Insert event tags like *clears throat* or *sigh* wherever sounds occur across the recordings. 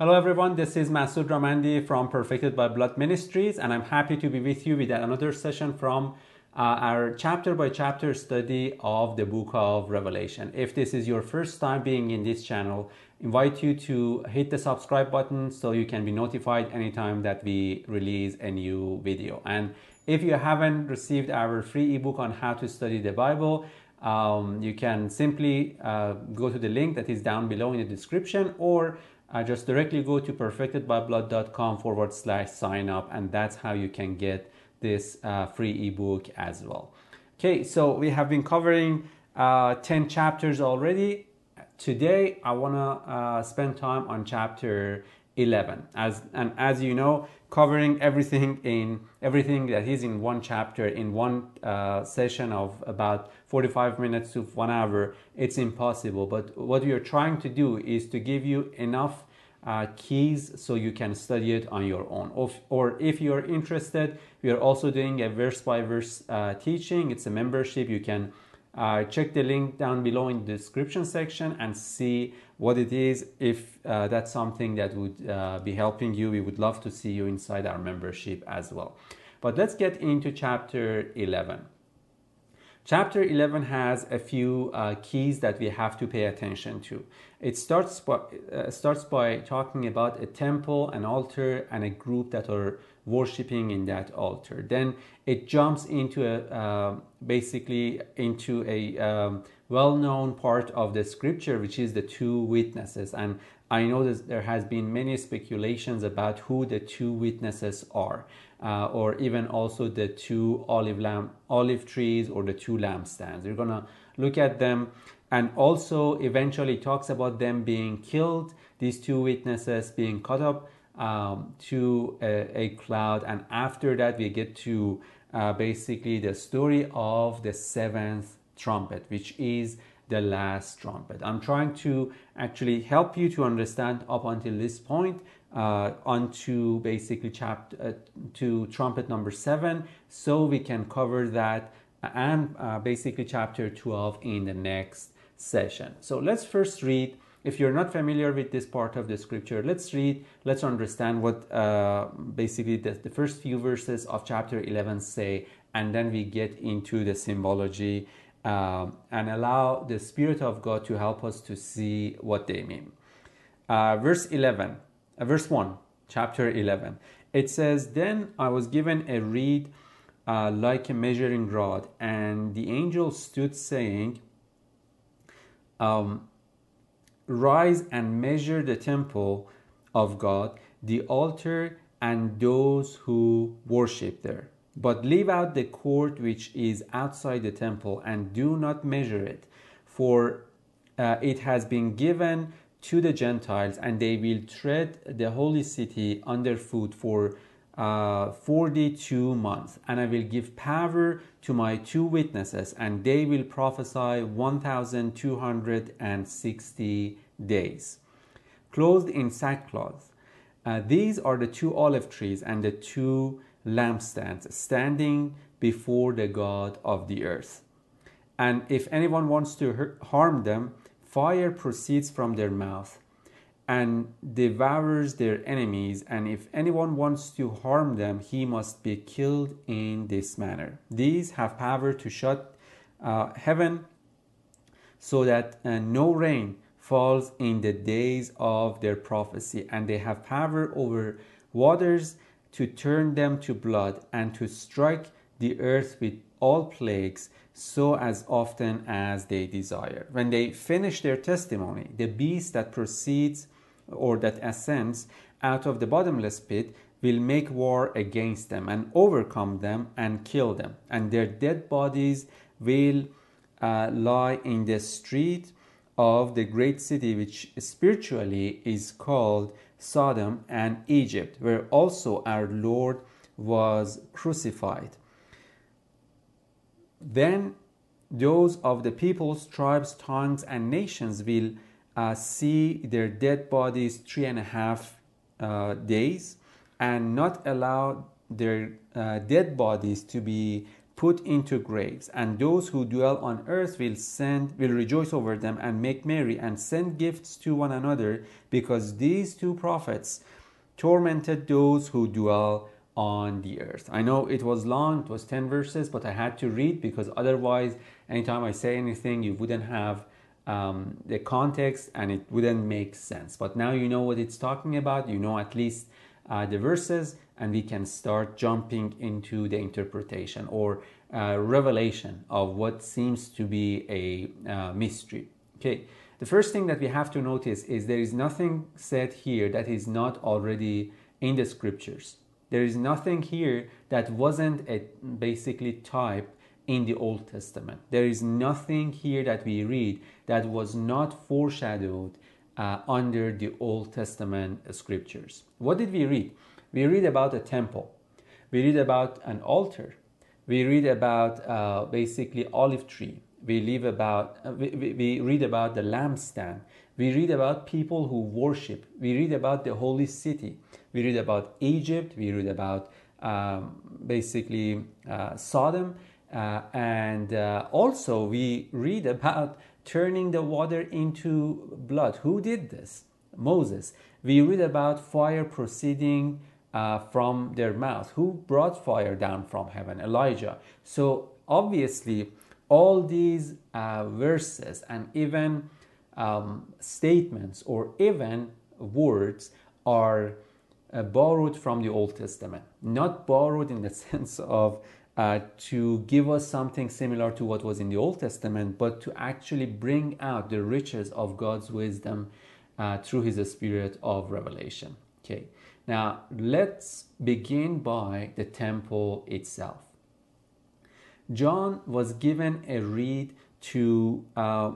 Hello everyone, this is Masood Ramandi from Perfected by Blood Ministries, and I'm happy to be with you with another session from uh, our chapter by chapter study of the book of Revelation. If this is your first time being in this channel, invite you to hit the subscribe button so you can be notified anytime that we release a new video. And if you haven't received our free ebook on how to study the Bible, um, you can simply uh, go to the link that is down below in the description or uh, just directly go to perfectedbyblood.com forward slash sign up and that's how you can get this uh, free ebook as well. Okay so we have been covering uh, 10 chapters already. Today i want to uh, spend time on chapter 11 as and as you know covering everything in everything that is in one chapter in one uh, session of about 45 minutes to one hour it's impossible. But what we are trying to do is to give you enough uh, keys so you can study it on your own. Or, or if you're interested we are also doing a verse by verse uh, teaching. It's a membership. You can uh, check the link down below in the description section and see what it is. If uh, that's something that would uh, be helping you, we would love to see you inside our membership as well. But let's get into chapter 11. Chapter 11 has a few uh, keys that we have to pay attention to. It starts by, uh, starts by talking about a temple, an altar, and a group that are worshiping in that altar. Then it jumps into a uh, basically into a um, well-known part of the scripture, which is the two witnesses. And I know that there has been many speculations about who the two witnesses are, uh, or even also the two olive lamp, olive trees, or the two lampstands. We're gonna look at them, and also eventually talks about them being killed. These two witnesses being caught up um, to a, a, cloud, and after that we get to uh, basically the story of the seventh trumpet, which is the last trumpet. I'm trying to actually help you to understand up until this point uh, onto basically chapter uh, to trumpet number seven, so we can cover that and uh, basically chapter 12 in the next session. So let's first read if you're not familiar with this part of the scripture, let's read, let's understand what uh, basically the, the, first few verses of chapter 11 say, and then we get into the symbology uh, and allow the Spirit of God to help us to see what they mean. Uh, verse 11, uh, verse 1, chapter 11, it says, Then I was given a reed uh, like a measuring rod, and the angel stood saying, um, rise and measure the temple of God, the altar, and those who worship there. But leave out the court which is outside the temple and do not measure it, for uh, it has been given to the Gentiles, and they will tread the holy city underfoot for uh, 42 months. And I will give power to my two witnesses, and they will prophesy 1,260 days. Clothed in sackcloth. Uh, these are the two olive trees and the two lampstands standing before the God of the earth. And if anyone wants to harm them, fire proceeds from their mouth and devours their enemies. And if anyone wants to harm them, he must be killed in this manner. These have power to shut uh, heaven so that uh, no rain falls in the days of their prophecy, and they have power over waters to turn them to blood and to strike the earth with all plagues so as often as they desire. When they finish their testimony, the beast that proceeds or that ascends out of the bottomless pit will make war against them and overcome them and kill them, and their dead bodies will uh, lie in the street of the great city, which spiritually is called Sodom and Egypt, where also our Lord was crucified. Then those of the peoples, tribes, tongues, and nations will uh, see their dead bodies three and a half uh, days and not allow their uh, dead bodies to be put into graves, and those who dwell on earth will send will rejoice over them and make merry and send gifts to one another, because these two prophets tormented those who dwell on the earth. I know it was long, it was 10 verses, but I had to read because otherwise, anytime I say anything, you wouldn't have um, the context and it wouldn't make sense. But now you know what it's talking about, you know at least uh, the verses, and we can start jumping into the interpretation or uh, revelation of what seems to be a uh, mystery. Okay, the first thing that we have to notice is there is nothing said here that is not already in the scriptures. There is nothing here that wasn't a, basically type in the Old Testament. There is nothing here that we read that was not foreshadowed uh, under the Old Testament scriptures. What did we read? We read about a temple, we read about an altar, we read about uh, basically olive tree, we read about uh, we, we read about the lampstand, we read about people who worship, we read about the holy city, we read about Egypt, we read about um, basically uh, Sodom, uh, and uh, also we read *laughs* about turning the water into blood. Who did this? Moses. We read about fire proceeding uh, from their mouth. Who brought fire down from heaven? Elijah. So obviously, all these uh, verses and even um, statements or even words are uh, borrowed from the Old Testament, not borrowed in the *laughs* sense of uh, to give us something similar to what was in the Old Testament, but to actually bring out the riches of God's wisdom uh, through His Spirit of revelation. Okay, now let's begin by the temple itself. John was given a reed to uh,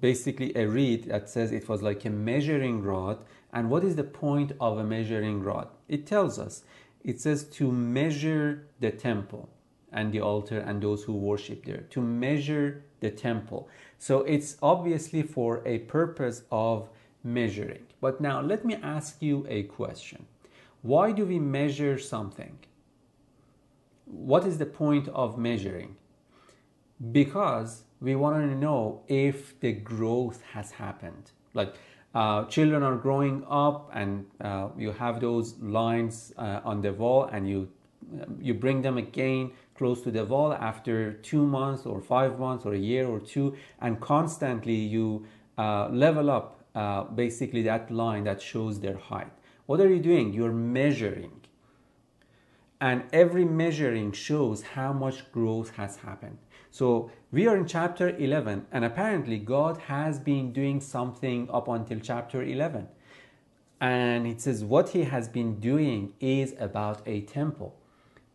basically a reed that says it was like a measuring rod. And what is the point of a measuring rod? It tells us it says to measure the temple and the altar and those who worship there, to measure the temple. So it's obviously for a purpose of measuring. But now let me ask you a question. Why do we measure something? What is the point of measuring? Because we want to know if the growth has happened. Like uh, children are growing up and uh, you have those lines uh, on the wall and you you bring them again close to the wall after two months or five months or a year or two and constantly you uh, level up uh, basically that line that shows their height. What are you doing? You're measuring. And every measuring shows how much growth has happened so we are in chapter 11, and apparently God has been doing something up until chapter 11. And it says what he has been doing is about a temple.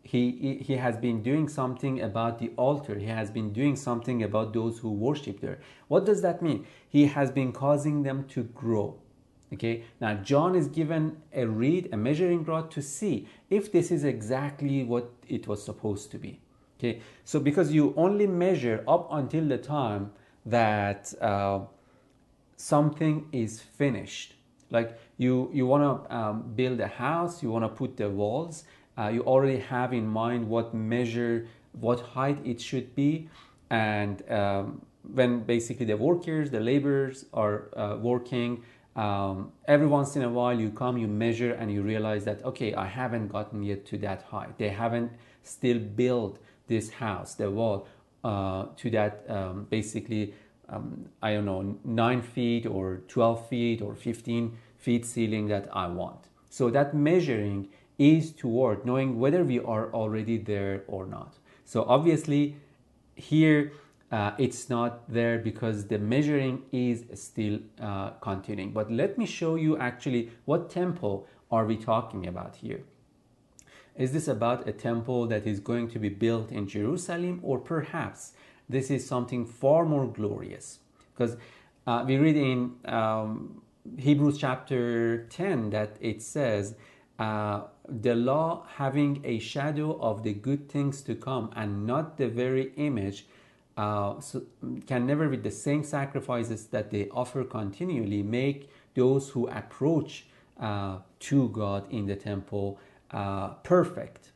He, he has been doing something about the altar. He has been doing something about those who worship there. What does that mean? He has been causing them to grow. Okay, now John is given a reed, a measuring rod to see if this is exactly what it was supposed to be. Okay, so because you only measure up until the time that uh, something is finished, like you you want to um, build a house, you want to put the walls, uh, you already have in mind what measure, what height it should be, and um, when basically the workers, the laborers are uh, working. Um, every once in a while you come you measure and you realize that okay i haven't gotten yet to that height. They haven't still built this house, the wall, uh, to that um, basically, um, I don't know, 9 feet or 12 feet or 15 feet ceiling that I want. So that measuring is toward knowing whether we are already there or not. So obviously, here uh, it's not there because the measuring is still uh, continuing. But let me show you actually what temple are we talking about here. Is this about a temple that is going to be built in Jerusalem, or perhaps this is something far more glorious? Because uh, we read in um, Hebrews chapter 10 that it says, uh, the law having a shadow of the good things to come and not the very image uh, so can never with the same sacrifices that they offer continually make those who approach uh, to God in the temple uh, perfect.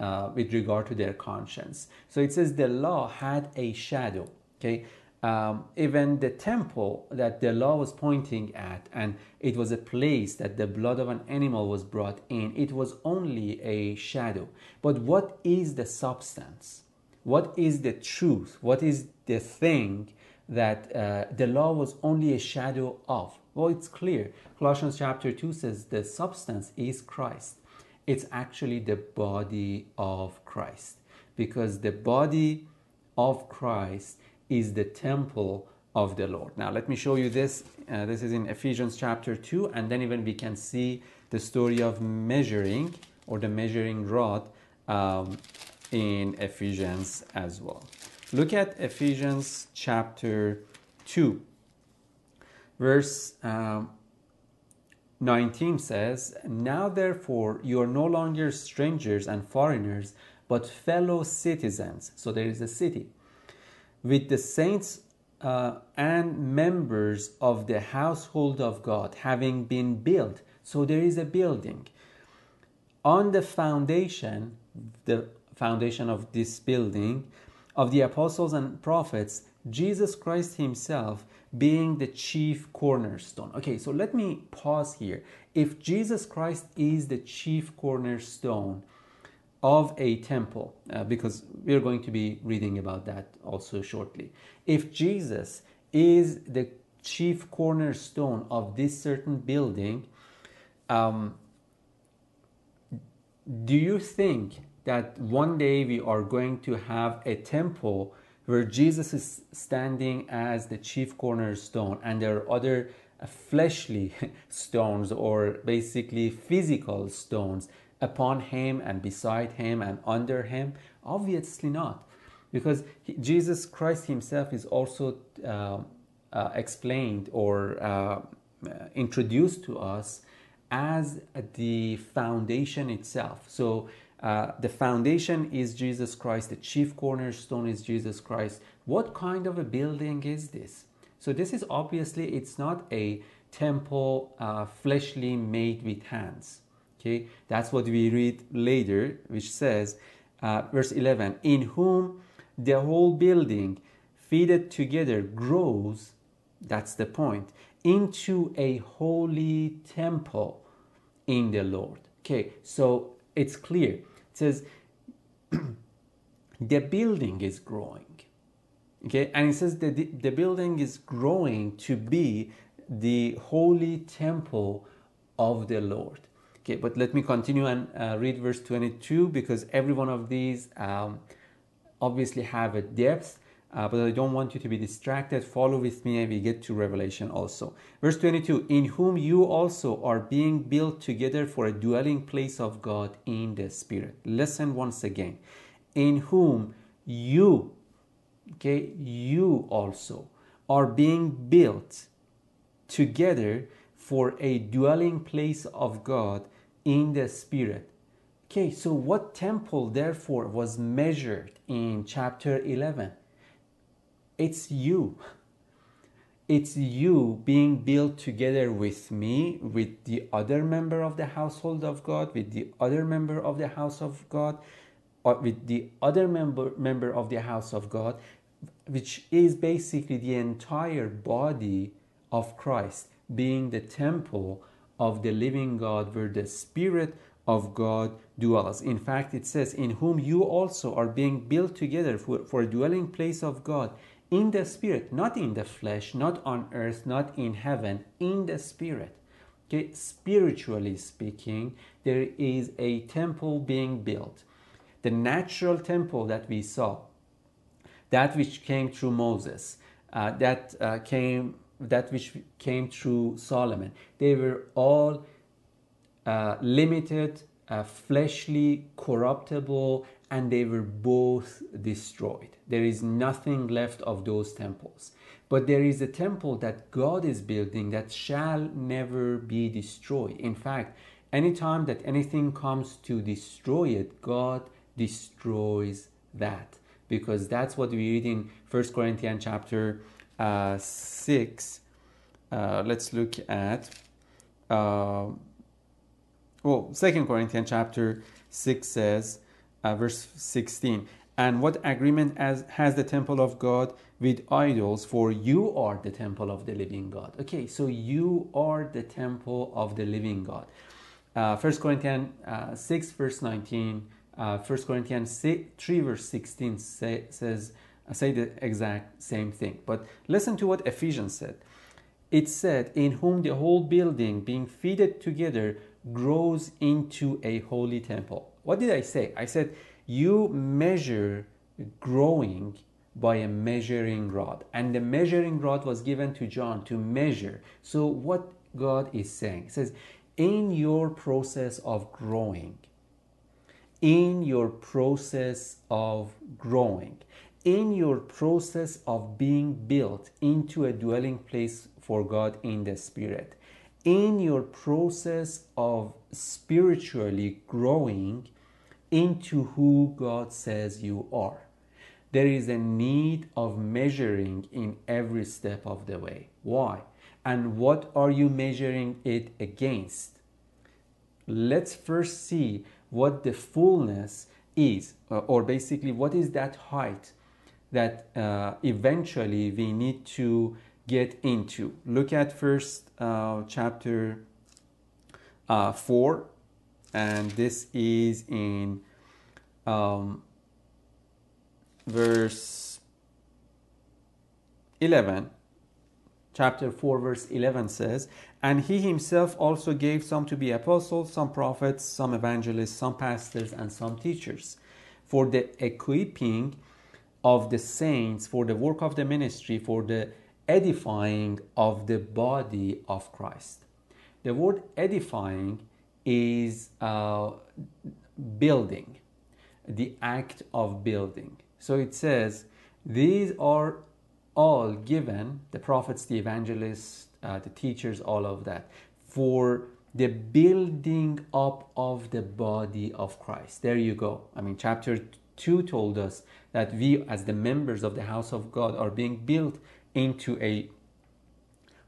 uh, with regard to their conscience. So it says the law had a shadow. Okay, um, even the temple that the law was pointing at, and it was a place that the blood of an animal was brought in, it was only a shadow. But what is the substance? What is the truth? What is the thing that uh, the law was only a shadow of? Well, it's clear. Colossians chapter 2 says the substance is Christ. It's actually the body of Christ because the body of Christ is the temple of the Lord. Now, let me show you this. Uh, this is in Ephesians chapter 2, and then even we can see the story of measuring or the measuring rod um, in Ephesians as well. Look at Ephesians chapter 2, verse um, 19 says, Now therefore you are no longer strangers and foreigners, but fellow citizens. So there is a city with the saints uh, and members of the household of God, having been built. So there is a building. On the foundation, the foundation of this building, of the apostles and prophets, Jesus Christ Himself being the chief cornerstone. Okay, so let me pause here. If Jesus Christ is the chief cornerstone, of a temple, uh, because we're going to be reading about that also shortly. If Jesus is the chief cornerstone of this certain building, um, do you think that one day we are going to have a temple where Jesus is standing as the chief cornerstone and there are other fleshly *laughs* stones or basically physical stones upon him and beside him and under him? Obviously not, because he, Jesus Christ himself is also uh, uh, explained or uh, introduced to us as the foundation itself. So uh, the foundation is Jesus Christ, the chief cornerstone is Jesus Christ. What kind of a building is this? So this is obviously it's not a temple uh, fleshly made with hands. Okay, that's what we read later, which says, uh, verse 11, in whom the whole building fitted together grows, that's the point, into a holy temple in the Lord. Okay, so it's clear. It says, *clears throat* the building is growing. Okay, and it says that the, the building is growing to be the holy temple of the Lord. Okay, but let me continue and uh, read verse 22 because every one of these um, obviously have a depth, uh, but I don't want you to be distracted. Follow with me and we get to Revelation also. Verse 22 In whom you also are being built together for a dwelling place of God in the Spirit. Listen once again. In whom you, okay, you also are being built together for a dwelling place of God in the spirit. Okay, so what temple therefore was measured in chapter 11? It's you. It's you being built together with me, with the other member of the household of God, with the other member of the house of God, or with the other member, member of the house of God, which is basically the entire body of Christ, being the temple of the living God, where the Spirit of God dwells. In fact, it says, In whom you also are being built together for, for a dwelling place of God in the Spirit, not in the flesh, not on earth, not in heaven, in the Spirit. Okay, spiritually speaking, there is a temple being built. The natural temple that we saw, that which came through Moses, uh, that uh, came that which came through Solomon. They were all uh, limited, uh, fleshly, corruptible, and they were both destroyed. There is nothing left of those temples. But there is a temple that God is building that shall never be destroyed. In fact, anytime that anything comes to destroy it, God destroys that. Because that's what we read in First Corinthians chapter uh, 6, uh, let's look at, uh, well, Second Corinthians chapter 6 says, uh, verse 16. And what agreement as, has the temple of God with idols? For you are the temple of the living God. Okay, so you are the temple of the living God. Uh, 1 Corinthians uh, 6, verse 19, uh, 1 Corinthians 6, 3, verse 16 say, says, uh, say the exact same thing. But listen to what Ephesians said. It said, In whom the whole building, being fitted together, grows into a holy temple. What did I say? I said, you measure growing by a measuring rod. And the measuring rod was given to John to measure. So, what God is saying, says, in your process of growing, in your process of growing, in your process of being built into a dwelling place for God in the Spirit, in your process of spiritually growing, into who God says you are. There is a need of measuring in every step of the way. Why? And what are you measuring it against? Let's first see what the fullness is, uh, or basically, what is that height that uh, eventually we need to get into. Look at first uh, chapter uh, 4 and this is in um, verse 11 chapter 4 verse 11 says and he himself also gave some to be apostles some prophets some evangelists some pastors and some teachers for the equipping of the saints for the work of the ministry for the edifying of the body of christ the word edifying is uh, building, the act of building. So it says, these are all given, the prophets, the evangelists, uh, the teachers, all of that, for the building up of the body of Christ. There you go. I mean, chapter 2 told us that we, as the members of the house of God, are being built into a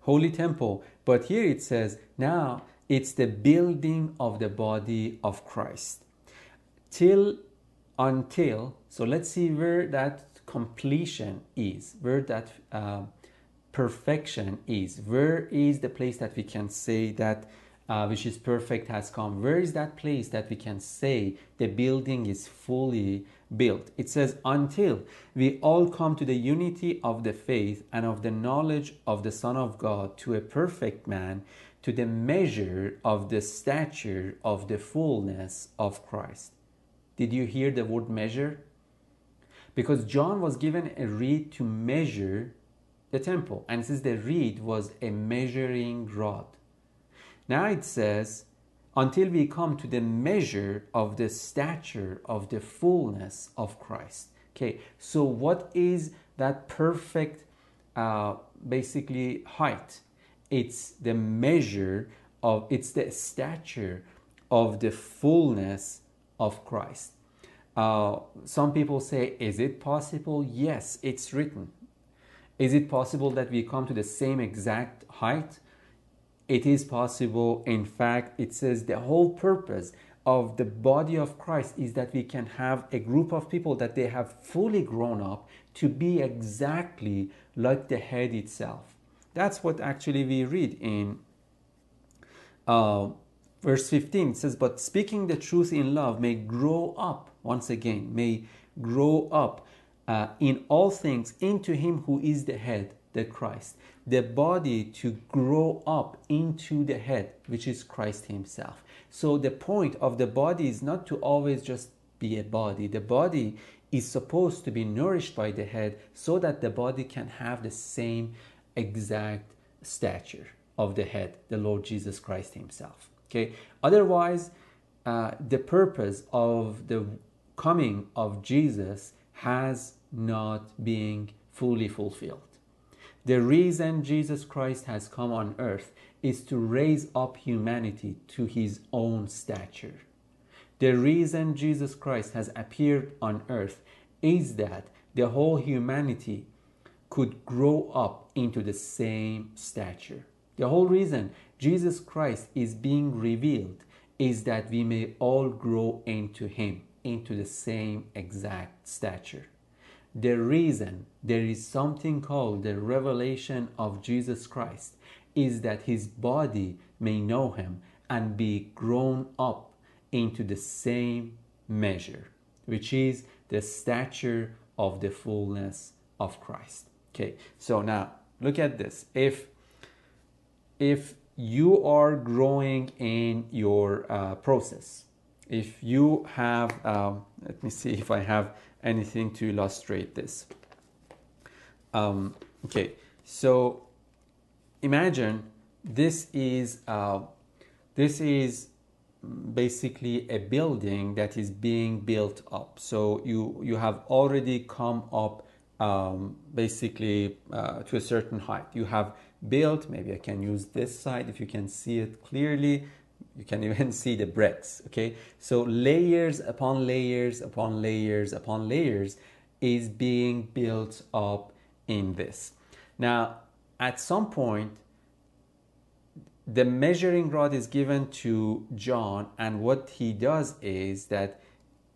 holy temple. But here it says, now it's the building of the body of Christ. Till, until, so let's see where that completion is, where that uh, perfection is. Where is the place that we can say that uh, which is perfect has come? Where is that place that we can say the building is fully built? It says, until we all come to the unity of the faith and of the knowledge of the Son of God to a perfect man to the measure of the stature of the fullness of Christ. Did you hear the word measure? Because John was given a reed to measure the temple, and since the reed was a measuring rod. Now it says, until we come to the measure of the stature of the fullness of Christ. Okay, so what is that perfect, uh, basically, height? it's the measure of, it's the stature of the fullness of Christ. Uh, some people say, is it possible? Yes, it's written. Is it possible that we come to the same exact height? It is possible. In fact, it says the whole purpose of the body of Christ is that we can have a group of people that they have fully grown up to be exactly like the head itself. That's what actually we read in uh, verse 15. It says, But speaking the truth in love may grow up, once again, may grow up uh, in all things into Him who is the head, the Christ. The body to grow up into the head, which is Christ Himself. So the point of the body is not to always just be a body. The body is supposed to be nourished by the head so that the body can have the same exact stature of the head, the Lord Jesus Christ Himself. Okay. Otherwise, uh, the purpose of the coming of Jesus has not been fully fulfilled. The reason Jesus Christ has come on earth is to raise up humanity to his own stature. The reason Jesus Christ has appeared on earth is that the whole humanity could grow up into the same stature. The whole reason Jesus Christ is being revealed is that we may all grow into Him. into the same exact stature. The reason there is something called the revelation of Jesus Christ is that his body may know him and be grown up into the same measure, which is the stature of the fullness of Christ. Okay, so now look at this. If if you are growing in your uh, process, if you have, um, let me see if I have anything to illustrate this. Um, okay, so imagine this is uh, this is basically a building that is being built up. So you you have already come up um, basically uh, to a certain height. You have built. Maybe I can use this side if you can see it clearly. You can even *laughs* see the bricks. Okay, so layers upon layers upon layers upon layers is being built up in this. Now, at some point, the measuring rod is given to John, and what he does is that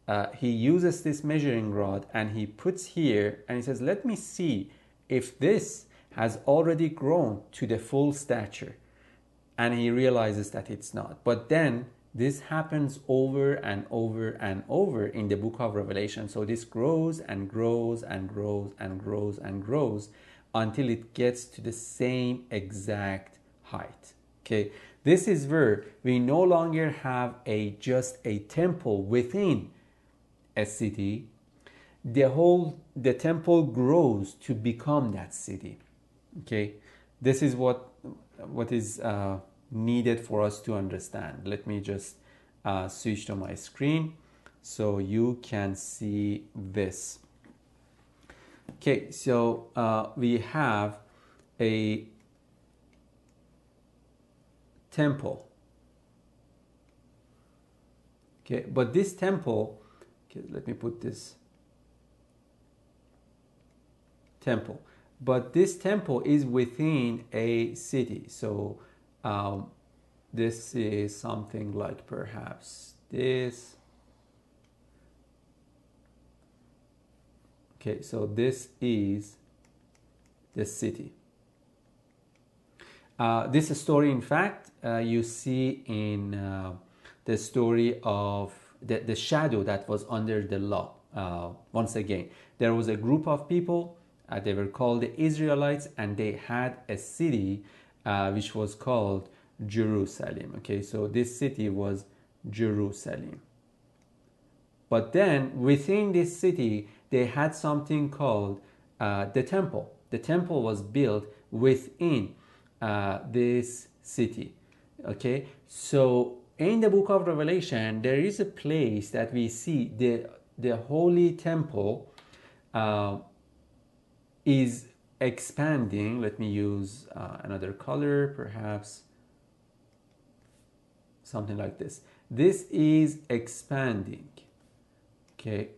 uh, he uses this measuring rod and he puts here and he says, Let me see if this has already grown to the full stature. And he realizes that it's not. But then this happens over and over and over in the book of Revelation. So this grows and grows and grows and grows and grows until it gets to the same exact height. Okay, this is where we no longer have a just a temple within a city. The whole the temple grows to become that city. Okay, this is what what is uh, needed for us to understand. Let me just uh, switch to my screen so you can see this. Okay, so uh, we have a temple. Okay, but this temple, okay, let me put this temple. But this temple is within a city. So um, this is something like perhaps this. Okay, so this is the city. Uh, this story, in fact, uh, you see in uh, the story of the, the shadow that was under the law. Uh, once again, there was a group of people, uh, they were called the Israelites, and they had a city uh, which was called Jerusalem. Okay, so this city was Jerusalem. But then within this city, they had something called the temple. The temple was built within uh, this city. Okay, so in the book of Revelation, there is a place that we see the the holy temple uh, is expanding. Let me use uh, another color, perhaps something like this. This is expanding, okay,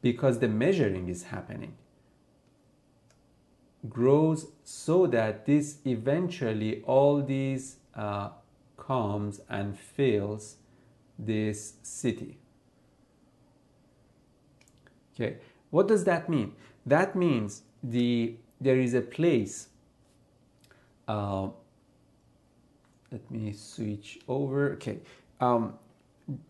because the measuring is happening grows so that this eventually all these uh, comes and fills this city. Okay, what does that mean? That means the there is a place. Uh, let me switch over. Okay, um,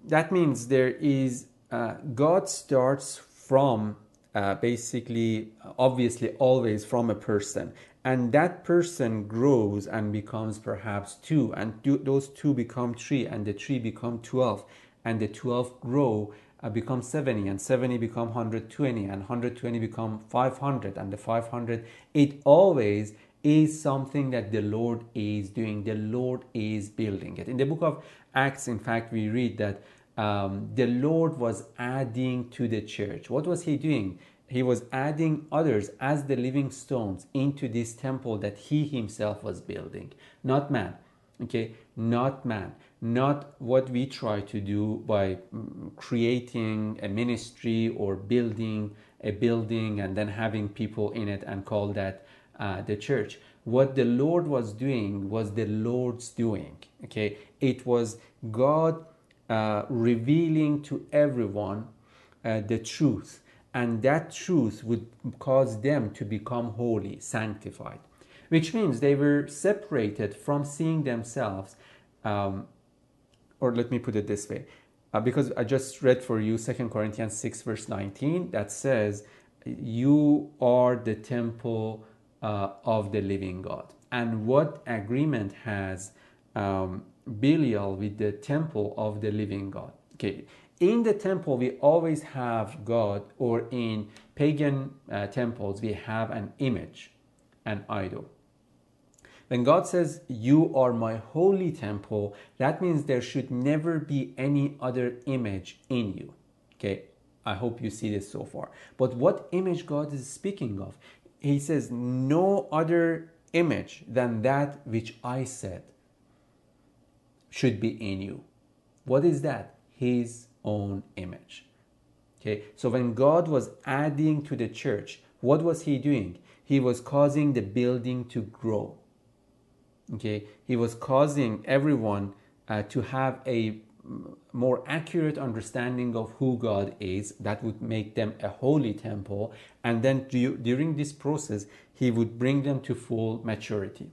that means there is uh, God starts from uh, basically obviously always from a person and that person grows and becomes perhaps two and those two become three and the three become 12 and the 12 grow uh, become 70 and 70 become 120 and 120 become 500 and the 500 it always is something that the lord is doing the lord is building it in the book of acts in fact we read that um, the Lord was adding to the church. What was He doing? He was adding others as the living stones into this temple that He Himself was building, not man. Okay, not man, not what we try to do by mm, creating a ministry or building a building and then having people in it and call that uh, the church. What the Lord was doing was the Lord's doing. Okay, it was God uh, revealing to everyone uh, the truth, and that truth would cause them to become holy, sanctified, which means they were separated from seeing themselves. Um, or let me put it this way uh, because I just read for you Second Corinthians 6, verse 19, that says, You are the temple uh, of the living God. And what agreement has um, Belial with the temple of the living God? Okay, in the temple, we always have God, or in pagan uh, temples, we have an image, an idol. When God says, You are my holy temple, that means there should never be any other image in you. Okay, I hope you see this so far. But what image God is speaking of? He says, No other image than that which I said should be in you. What is that? His own image. Okay, so when God was adding to the church, what was He doing? He was causing the building to grow okay he was causing everyone uh, to have a more accurate understanding of who God is that would make them a holy temple. And then during this process he would bring them to full maturity.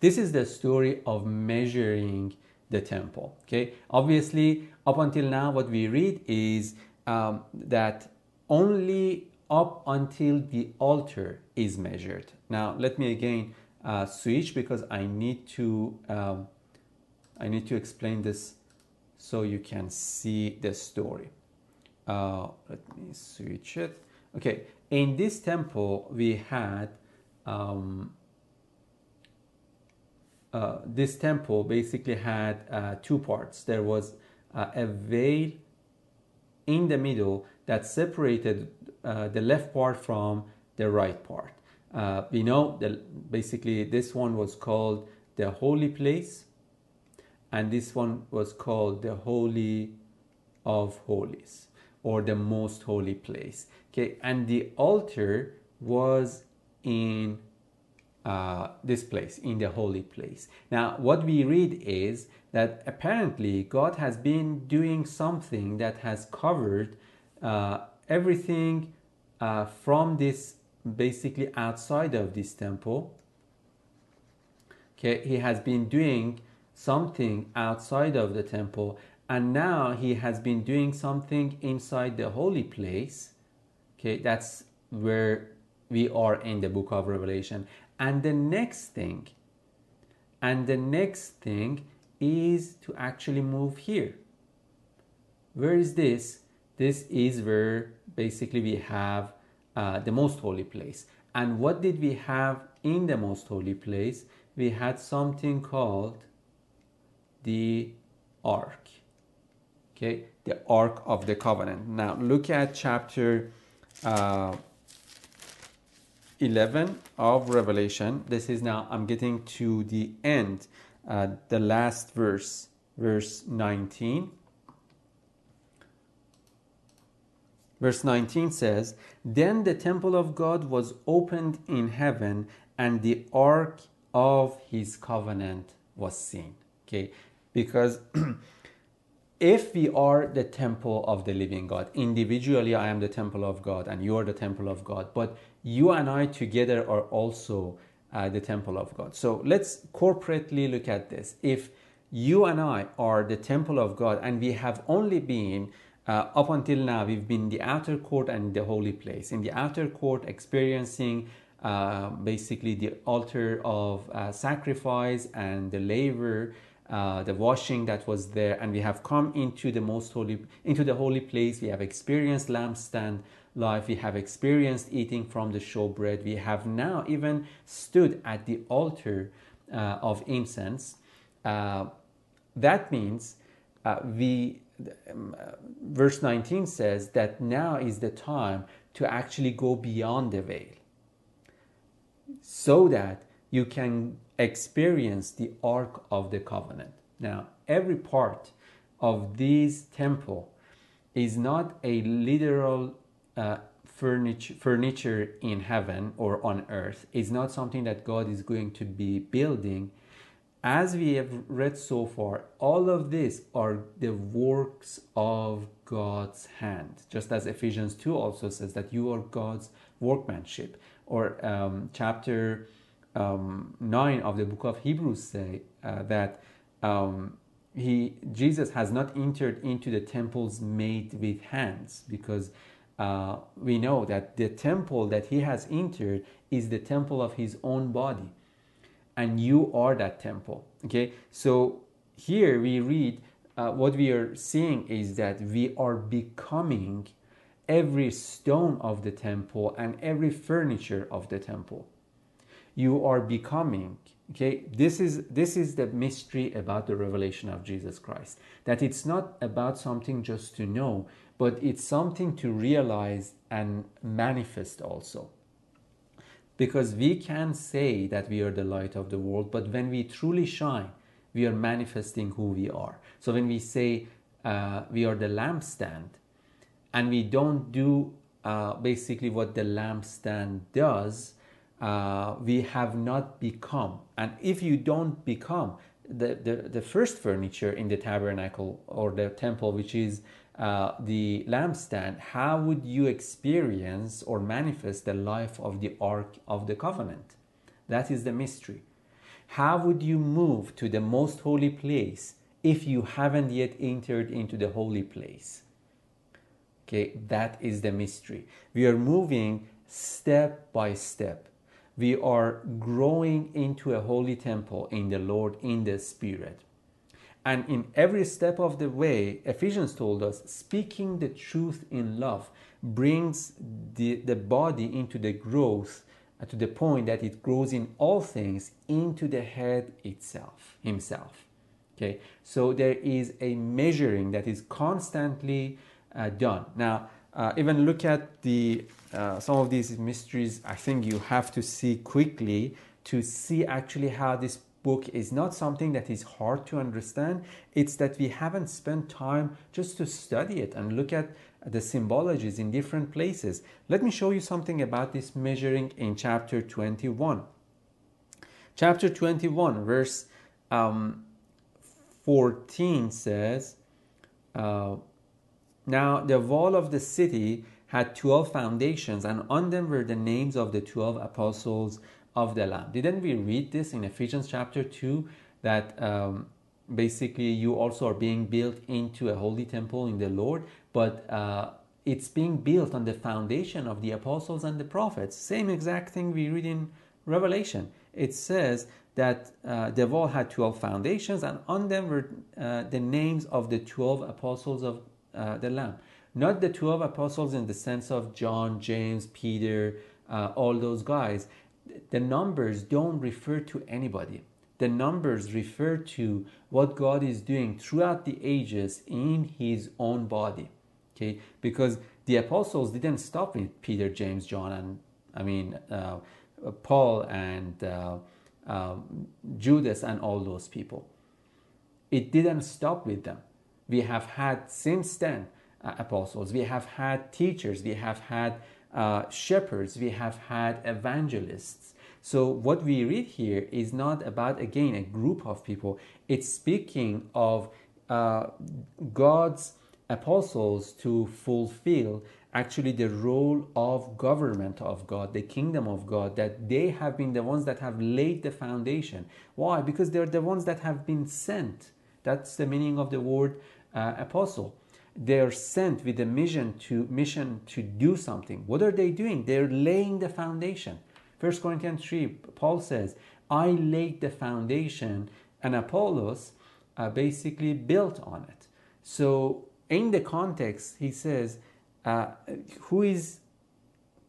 This is the story of measuring the temple okay? Obviously up until now what we read is um, that only up until the altar is measured. Now let me again uh, switch because I need to um, I need to explain this so you can see the story. Uh, let me switch it. Okay, in this temple we had um, uh, this temple basically had uh, two parts. There was uh, a veil in the middle that separated uh, the left part from the right part. Uh, we know that basically this one was called the holy place and this one was called the holy of holies or the most holy place. Okay and the altar was in uh, this place in the holy place. Now what we read is that apparently god has been doing something that has covered uh, everything uh, from this basically outside of this temple. Okay, he has been doing something outside of the temple, and now he has been doing something inside the holy place. Okay, that's where we are in the book of Revelation. And the next thing, and the next thing is to actually move here. Where is this? This is where basically we have uh, the most holy place. And what did we have in the most holy place? We had something called the ark. Okay, the ark of the covenant. Now look at chapter uh, 11 of Revelation. This is now, I'm getting to the end, uh, the last verse, verse 19. Verse 19 says, Then the temple of God was opened in heaven, and the ark of his covenant was seen. Okay, because *clears throat* if we are the temple of the living God, individually I am the temple of God and you are the temple of God, but you and I together are also uh, the temple of God. So let's corporately look at this. If you and I are the temple of God and we have only been uh, up until now, we've been the outer court and the holy place. In the outer court, experiencing uh, basically the altar of uh, sacrifice and the laver, uh, the washing that was there, and we have come into the most holy, into the holy place. We have experienced lampstand life. We have experienced eating from the showbread. We have now even stood at the altar uh, of incense. Uh, that means we verse 19 says that now is the time to actually go beyond the veil so that you can experience the ark of the covenant. Now every part of this temple is not a literal uh, furniture, furniture in heaven or on earth. It's not something that god is going to be building as we have read so far, all of this are the works of God's hand. Just as Ephesians 2 also says that you are God's workmanship. Or um, chapter um, 9 of the book of Hebrews say uh, that um, he Jesus has not entered into the temples made with hands because uh, we know that the temple that he has entered is the temple of his own body and you are that temple okay? So here we read uh, what we are seeing is that we are becoming every stone of the temple and every furniture of the temple. You are becoming okay? This is this is the mystery about the revelation of jesus christ. That it's not about something just to know but it's something to realize and manifest also because we can say that we are the light of the world but when we truly shine we are manifesting who we are so when we say uh, we are the lampstand and we don't do uh, basically what the lampstand does uh, we have not become. And if you don't become the, the, the first furniture in the tabernacle or the temple, which is uh, the lampstand, how would you experience or manifest the life of the Ark of the Covenant? That is the mystery. How would you move to the most holy place if you haven't yet entered into the holy place? Okay, that is the mystery. We are moving step by step we are growing into a holy temple in the Lord in the Spirit. And in every step of the way, Ephesians told us, speaking the truth in love brings the, the body into the growth uh, to the point that it grows in all things into the head itself, himself. Okay, so there is a measuring that is constantly uh, done. Now, uh, even look at the uh, some of these mysteries i think you have to see quickly to see actually how this book is not something that is hard to understand. It's that we haven't spent time just to study it and look at the symbologies in different places. Let me show you something about this measuring in chapter 21 chapter 21 verse um, 14 says uh, now the wall of the city had 12 foundations, and on them were the names of the 12 apostles of the Lamb. Didn't we read this in Ephesians chapter 2 that um, basically you also are being built into a holy temple in the Lord, but uh, it's being built on the foundation of the apostles and the prophets. Same exact thing we read in Revelation. It says that uh, the wall had 12 foundations, and on them were uh, the names of the 12 apostles of uh, the Lamb. Not the 12 apostles in the sense of John, James, Peter, uh, all those guys. The numbers don't refer to anybody. The numbers refer to what God is doing throughout the ages in his own body. Okay? Because the apostles didn't stop with Peter, James, John, and I mean, uh, Paul and uh, um, Judas and all those people. It didn't stop with them. We have had since then uh, apostles, we have had teachers, we have had uh, shepherds, we have had evangelists. So, what we read here is not about, again, a group of people, it's speaking of uh, God's apostles to fulfill actually the role of government of God, the kingdom of God, that they have been the ones that have laid the foundation. Why? Because they're the ones that have been sent. That's the meaning of the word uh, apostle they're sent with a mission to mission to do something. What are they doing? They're laying the foundation. First corinthians 3 paul says i laid the foundation and apollos uh, basically built on it. So in the context he says uh, who is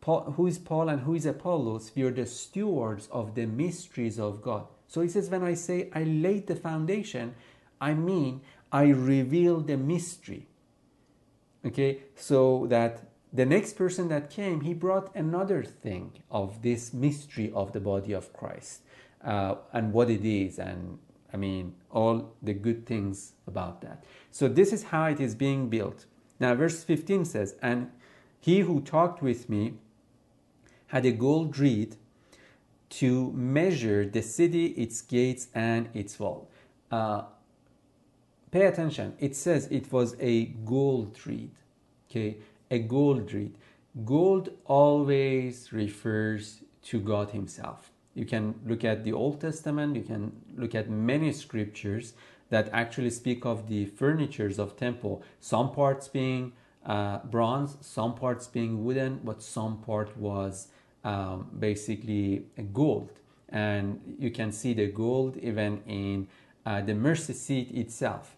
paul, who is paul and who is apollos? We are the stewards of the mysteries of god. So he says when i say i laid the foundation i mean i reveal the mystery okay? So that the next person that came he brought another thing of this mystery of the body of christ uh, and what it is and i mean all the good things about that. So this is how it is being built. Now verse 15 says and he who talked with me had a gold reed to measure the city, its gates, and its wall. Uh, pay attention. It says it was a gold reed. Okay, a gold reed. Gold always refers to God Himself. You can look at the Old Testament, you can look at many scriptures that actually speak of the furnitures of temple, some parts being uh, bronze, some parts being wooden, but some part was um, basically gold. And you can see the gold even in uh, the mercy seat itself.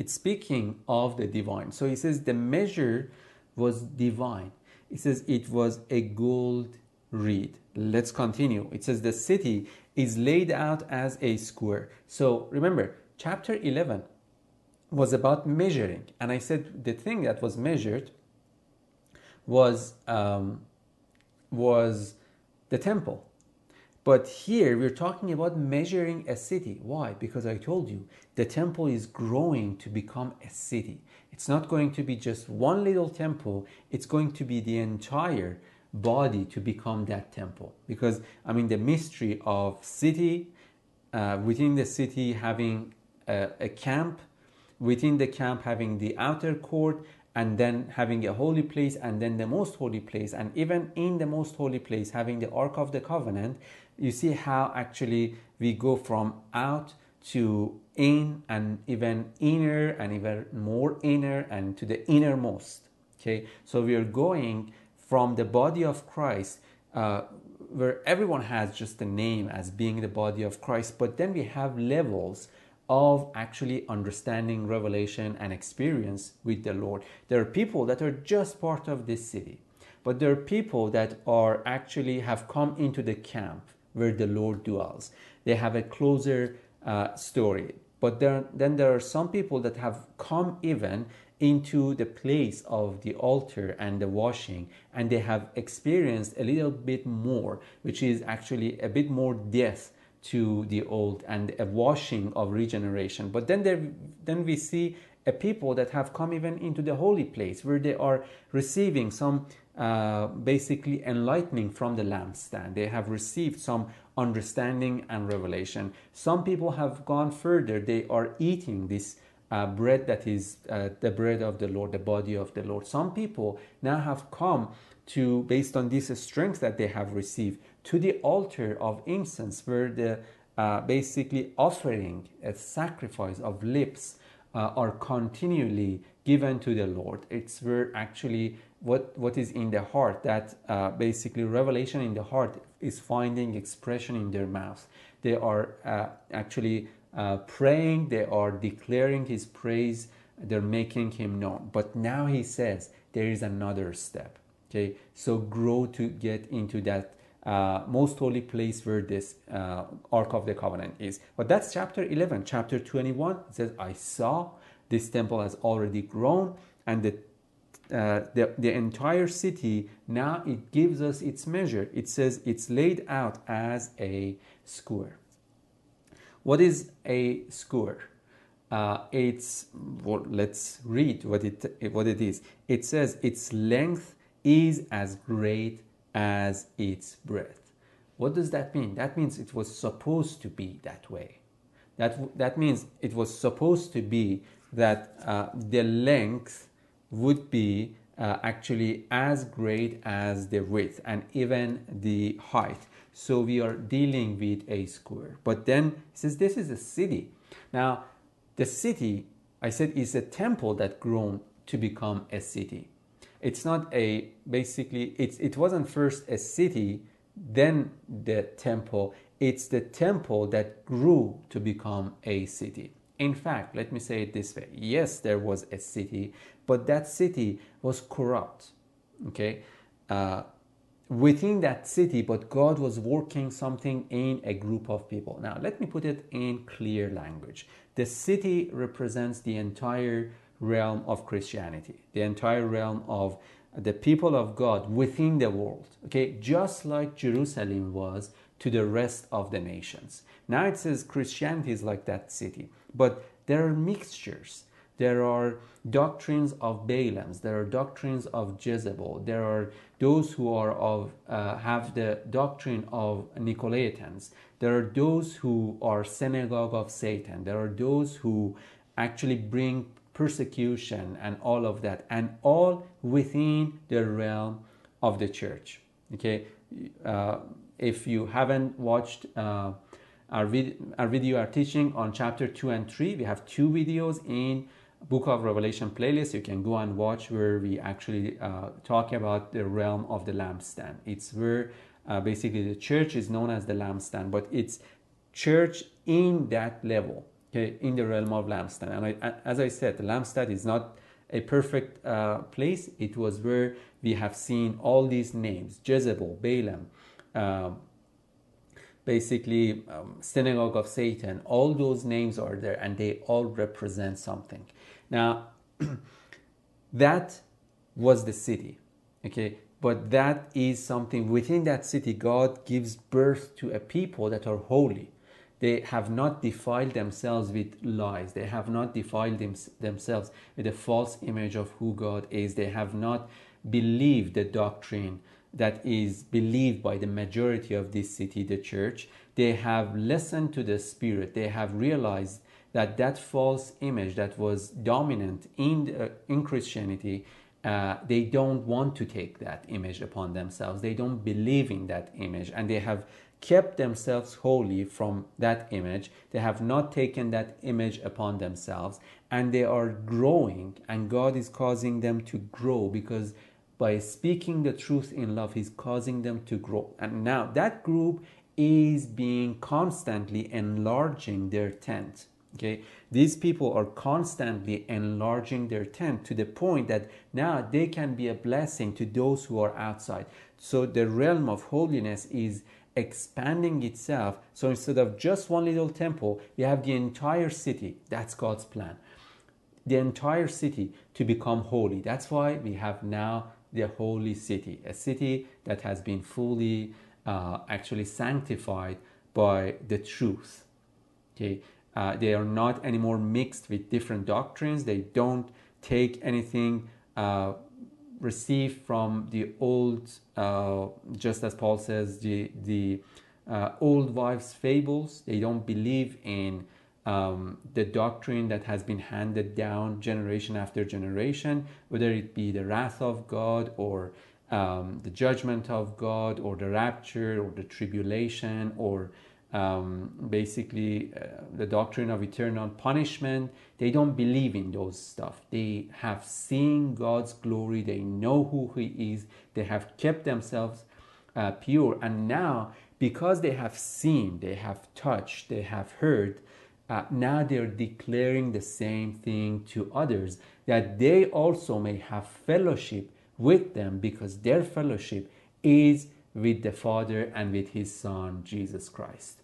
It's speaking of the divine. So he says the measure was divine. He says it was a gold reed. Let's continue. It says the city is laid out as a square. So remember, chapter 11 was about measuring. And I said the thing that was measured was, um, was the temple. But here we're talking about measuring a city. Why? Because I told you the temple is growing to become a city. It's not going to be just one little temple, it's going to be the entire body to become that temple. Because, I mean, the mystery of city, uh, within the city having a, a camp, within the camp having the outer court, and then having a holy place and then the most holy place and even in the most holy place having the ark of the covenant you see how actually we go from out to in and even inner and even more inner and to the innermost okay? So we are going from the body of christ uh, where everyone has just a name as being the body of christ but then we have levels of actually understanding revelation and experience with the lord. There are people that are just part of this city but there are people that are actually have come into the camp where the Lord dwells. They have a closer uh, story. But there, then there are some people that have come even into the place of the altar and the washing, and they have experienced a little bit more, which is actually a bit more death to the old and a washing of regeneration. But then there, then we see a people that have come even into the holy place where they are receiving some uh, basically enlightening from the lampstand. They have received some understanding and revelation. Some people have gone further. They are eating this uh, bread that is uh, the bread of the Lord, the body of the Lord. Some people now have come to, based on this strength that they have received, to the altar of incense, where the uh, basically offering a sacrifice of lips uh, are continually given to the Lord. It's where actually what, what is in the heart that uh, basically revelation in the heart is finding expression in their mouth. They are uh, actually uh, praying, they are declaring His praise, they're making Him known. But now He says there is another step. Okay, so grow to get into that uh, most holy place where this uh, Ark of the Covenant is. But that's chapter 11. Chapter 21 it says, I saw this temple has already grown and the, uh, the, the entire city now it gives us its measure. It says it's laid out as a square. What is a square? Uh, it's well, let's read what it what it is. It says its length is as great as its breadth. What does that mean? That means it was supposed to be that way. That, that means it was supposed to be that uh, the length would be uh, actually as great as the width and even the height. So we are dealing with a square. But then says this is a city. Now, the city, I said, is a temple that grown to become a city it's not a basically it's it wasn't first a city then the temple it's the temple that grew to become a city in fact let me say it this way yes there was a city but that city was corrupt okay uh, within that city but god was working something in a group of people now let me put it in clear language the city represents the entire realm of Christianity, the entire realm of the people of God within the world, okay, just like Jerusalem was to the rest of the nations. Now it says Christianity is like that city, but there are mixtures. There are doctrines of Balaams, there are doctrines of Jezebel, there are those who are of uh, have the doctrine of Nicolaitans, there are those who are synagogue of Satan, there are those who actually bring persecution and all of that, and all within the realm of the church. Okay, uh, if you haven't watched uh, our, vid- our video, our teaching on chapter 2 and 3, we have two videos in Book of Revelation playlist. You can go and watch where we actually uh, talk about the realm of the lampstand. It's where uh, basically the church is known as the lampstand, but it's church in that level, okay, in the realm of lampstand. And I, as I said, the lampstand is not a perfect uh, place. It was where we have seen all these names Jezebel, Balaam, um, basically um, synagogue of Satan. All those names are there and they all represent something. Now, *clears throat* that was the city, okay? But that is something within that city, God gives birth to a people that are holy. They have not defiled themselves with lies. They have not defiled them, themselves with a false image of who God is. They have not believed the doctrine that is believed by the majority of this city, the church. They have listened to the Spirit. They have realized that that false image that was dominant in, uh, in Christianity, uh, they don't want to take that image upon themselves. They don't believe in that image and they have kept themselves holy from that image. They have not taken that image upon themselves and they are growing and God is causing them to grow because by speaking the truth in love, He's causing them to grow. And now that group is being constantly enlarging their tent. Okay, these people are constantly enlarging their tent to the point that now they can be a blessing to those who are outside. So the realm of holiness is expanding itself. So instead of just one little temple, we have the entire city. That's God's plan. The entire city to become holy. That's why we have now the holy city, a city that has been fully uh, actually sanctified by the truth. Okay, uh, they are not anymore mixed with different doctrines. They don't take anything uh, received from the old, uh, just as Paul says, the the uh, old wives' fables. They don't believe in um, the doctrine that has been handed down generation after generation, whether it be the wrath of God or um, the judgment of God or the rapture or the tribulation or um, basically uh, the doctrine of eternal punishment. They don't believe in those stuff. They have seen God's glory. They know who He is. They have kept themselves uh, pure. And now, because they have seen, they have touched, they have heard, uh, now they're declaring the same thing to others that they also may have fellowship with them because their fellowship is with the Father and with His Son, Jesus Christ.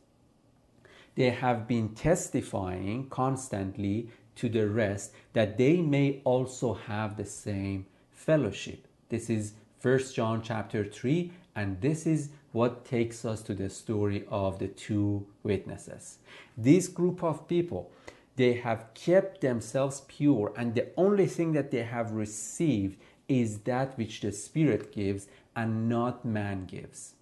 They have been testifying constantly to the rest that they may also have the same fellowship. This is 1 John chapter 3 and this is what takes us to the story of the two witnesses. This group of people, they have kept themselves pure, and the only thing that they have received is that which the Spirit gives and not man gives.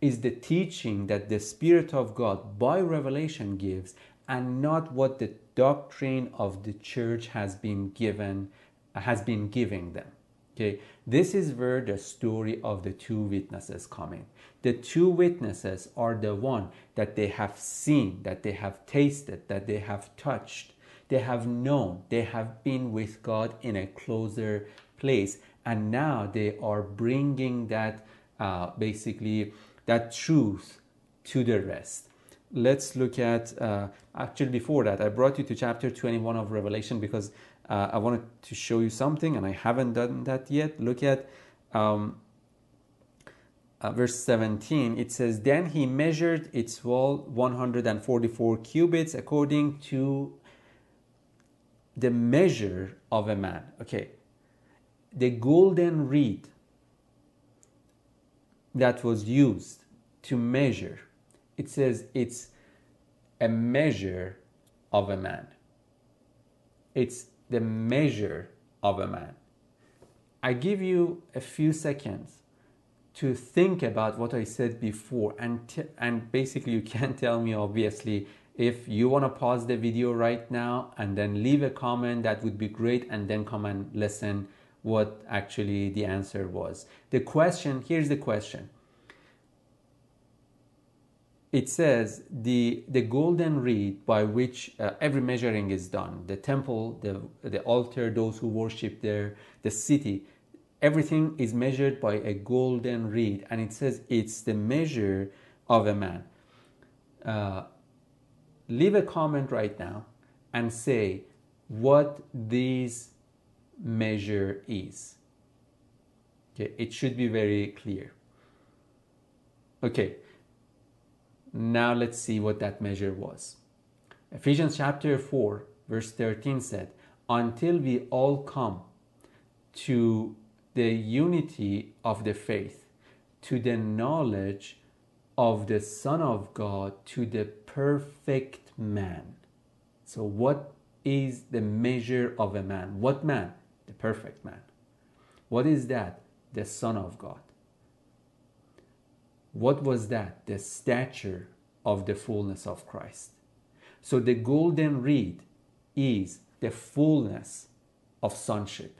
Is the teaching that the Spirit of God by revelation gives and not what the doctrine of the church has been given has been giving them. Okay, this is where the story of the two witnesses coming. The two witnesses are the one that they have seen, that they have tasted, that they have touched, they have known, they have been with God in a closer place, and now they are bringing that uh, basically that truth to the rest. Let's look at uh, actually before that, I brought you to chapter 21 of Revelation because uh, I wanted to show you something and I haven't done that yet. Look at um, uh, verse 17. It says, Then he measured its wall 144 cubits according to the measure of a man. Okay. The golden reed that was used to measure, it says it's a measure of a man. It's the measure of a man. I give you a few seconds to think about what I said before, and, t- and basically, you *laughs* can tell me obviously if you want to pause the video right now and then leave a comment, that would be great, and then come and listen what actually the answer was. The question here's the question. It says the the golden reed by which uh, every measuring is done the temple the the altar those who worship there the city everything is measured by a golden reed. And it says it's the measure of a man. Uh, leave a comment right now and say what this measure is okay it should be very clear okay now let's see what that measure was. Ephesians chapter 4, verse 13 said, Until we all come to the unity of the faith, to the knowledge of the Son of God, to the perfect man. So, what is the measure of a man? What man? Perfect man. What is that? The Son of God. What was that? The stature of the fullness of Christ. So the golden reed is the fullness of sonship.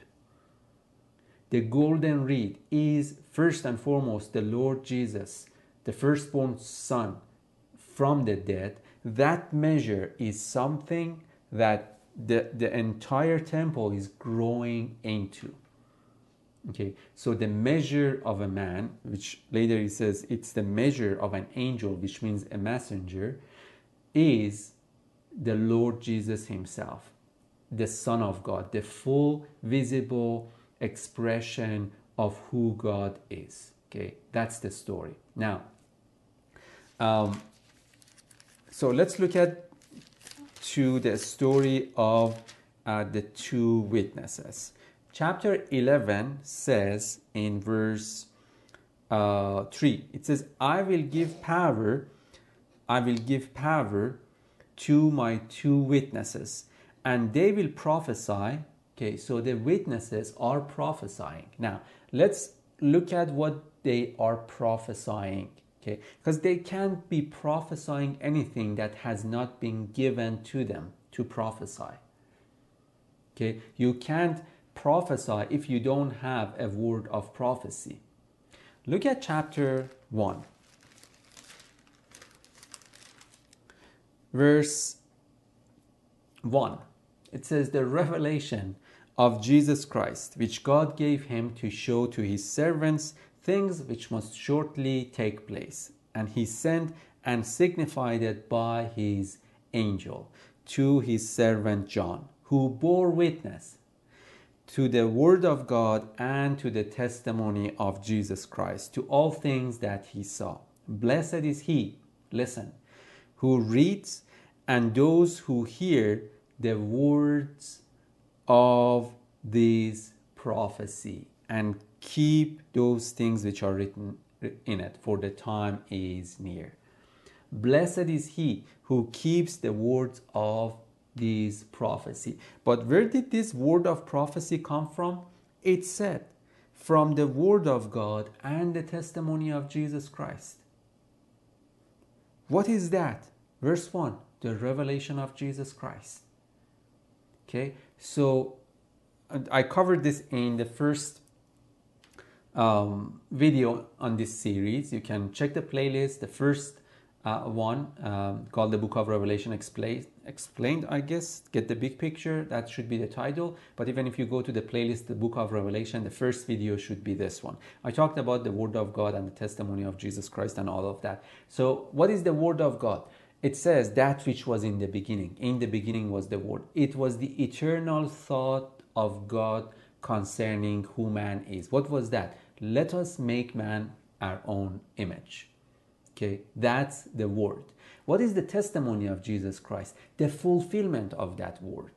The golden reed is first and foremost the Lord Jesus, the firstborn Son from the dead. That measure is something that the, the entire temple is growing into. Okay, so the measure of a man, which later he says it's the measure of an angel, which means a messenger, is the Lord Jesus Himself, the Son of God, the full visible expression of who God is. Okay, that's the story. Now, um, so let's look at to the story of uh, the two witnesses. Chapter 11 says in verse uh, 3 it says i will give power i will give power to my two witnesses and they will prophesy. Okay so the witnesses are prophesying. Now let's look at what they are prophesying okay because they can't be prophesying anything that has not been given to them to prophesy okay you can't prophesy if you don't have a word of prophecy. Look at chapter 1, verse 1. It says, The revelation of Jesus Christ, which God gave him to show to his servants things which must shortly take place. And he sent and signified it by his angel to his servant John, who bore witness to the Word of God and to the testimony of Jesus Christ, to all things that he saw. Blessed is he, listen, who reads and those who hear the words of this prophecy and keep those things which are written in it, for the time is near. Blessed is he who keeps the words of this prophecy. But where did this word of prophecy come from? It said, from the word of God and the testimony of Jesus Christ. What is that? Verse 1 the revelation of Jesus Christ. Okay, so I covered this in the first um, video on this series. You can check the playlist. The first uh, one um, called the Book of Revelation Explained explained, I guess, get the big picture. That should be the title. But even if you go to the playlist, the book of Revelation, the first video should be this one. I talked about the word of God and the testimony of Jesus Christ and all of that. So, what is the word of God? It says that which was in the beginning. In the beginning was the word. It was the eternal thought of God concerning who man is. What was that? Let us make man our own image. Okay, that's the word. What is the testimony of Jesus Christ? The fulfillment of that word.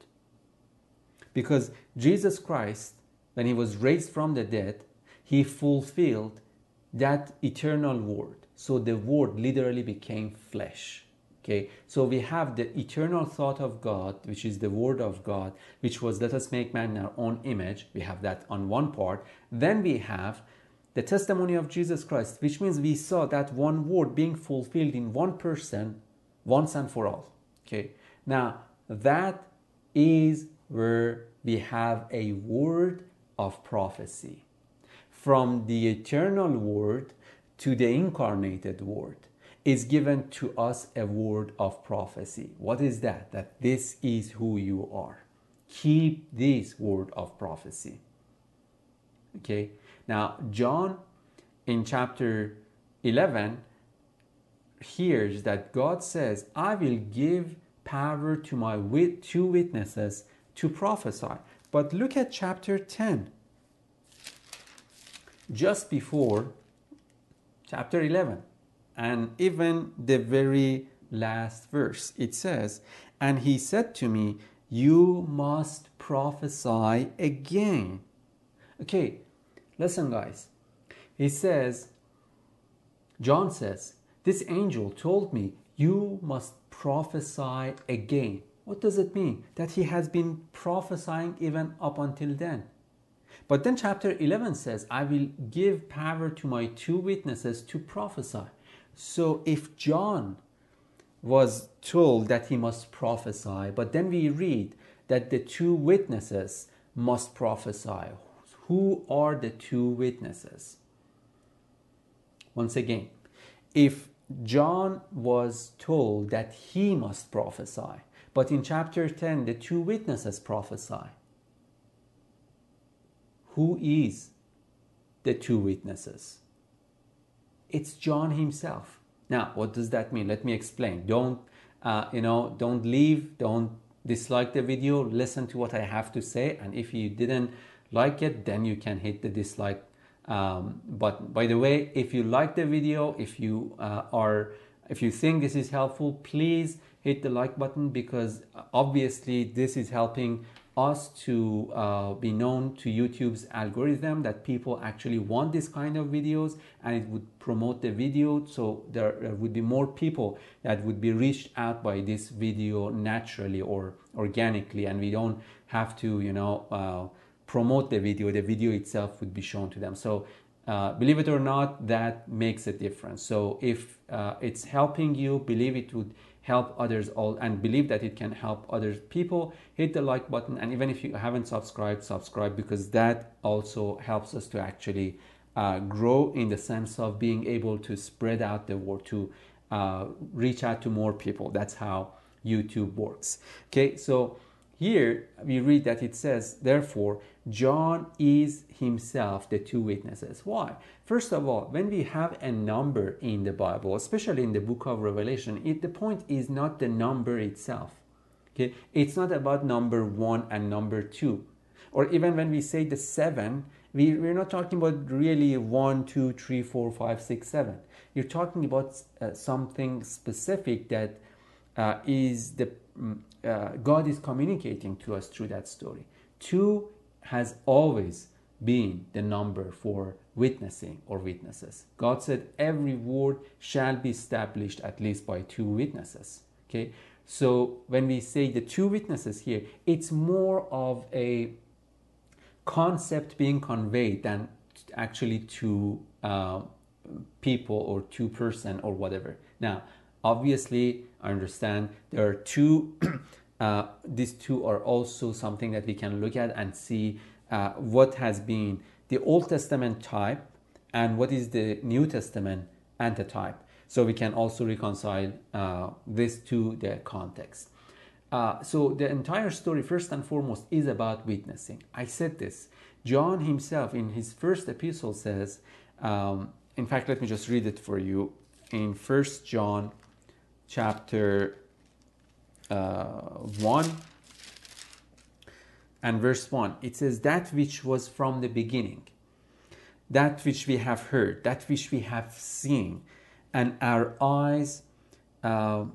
Because Jesus Christ, when he was raised from the dead, he fulfilled that eternal word. So the word literally became flesh. Okay, so we have the eternal thought of God, which is the word of God, which was let us make man in our own image. We have that on one part. Then we have the testimony of Jesus Christ, which means we saw that one word being fulfilled in one person once and for all. Okay, now that is where we have a word of prophecy from the eternal word to the incarnated word is given to us a word of prophecy. What is that? That this is who you are. Keep this word of prophecy. Okay, now John in chapter 11 hears that God says, I will give power to my wit- two witnesses to prophesy. But look at chapter 10. Just before chapter 11 and even the very last verse. It says, And he said to me, You must prophesy again. Okay, listen, guys. He says, John says, This angel told me, You must prophesy again. What does it mean? That he has been prophesying even up until then. But then chapter 11 says, I will give power to my two witnesses to prophesy. So if John was told that he must prophesy, but then we read that the two witnesses must prophesy. Who are the two witnesses? Once again, if John was told that he must prophesy, but in chapter 10, the two witnesses prophesy. Who is the two witnesses? It's John himself. Now, what does that mean? Let me explain. Don't, uh, you know, don't leave, don't dislike the video, listen to what I have to say. And if you didn't like it, then you can hit the dislike um, but by the way, if you like the video, if you uh, are, if you think this is helpful, please hit the like button because obviously this is helping us to uh, be known to YouTube's algorithm that people actually want this kind of videos and it would promote the video so there, would be more people that would be reached out by this video naturally or organically and we don't have to you know uh, promote the video. The video itself would be shown to them. So uh, believe it or not that makes a difference. So if uh, it's helping you believe it would help others all and believe that it can help other people hit the like button and even if you haven't subscribed subscribe because that also helps us to actually uh, grow in the sense of being able to spread out the word to uh, reach out to more people. That's how youtube works. Okay so here we read that it says therefore john is himself the two witnesses why First of all, when we have a number in the Bible, especially in the book of Revelation, it, the point is not the number itself. Okay? It's not about number one and number two. Or even when we say the seven, we, we're not talking about really one, two, three, four, five, six, seven. You're talking about uh, something specific that uh, is the mm, uh, God is communicating to us through that story. Two has always been the number for witnessing or witnesses. God said every word shall be established at least by two witnesses. Okay, so when we say the two witnesses here, it's more of a concept being conveyed than actually two uh, people or two person or whatever. Now, obviously, I understand there are two. *clears throat* uh, these two are also something that we can look at and see uh, what has been the Old Testament type and what is the New Testament antitype. So we can also reconcile uh, this to the context. Uh, so the entire story, first and foremost, is about witnessing. I said this. John himself, in his first epistle, says, um, in fact, let me just read it for you. In First John chapter 1, and verse 1 it says that which was from the beginning that which we have heard that which we have seen and our eyes uh,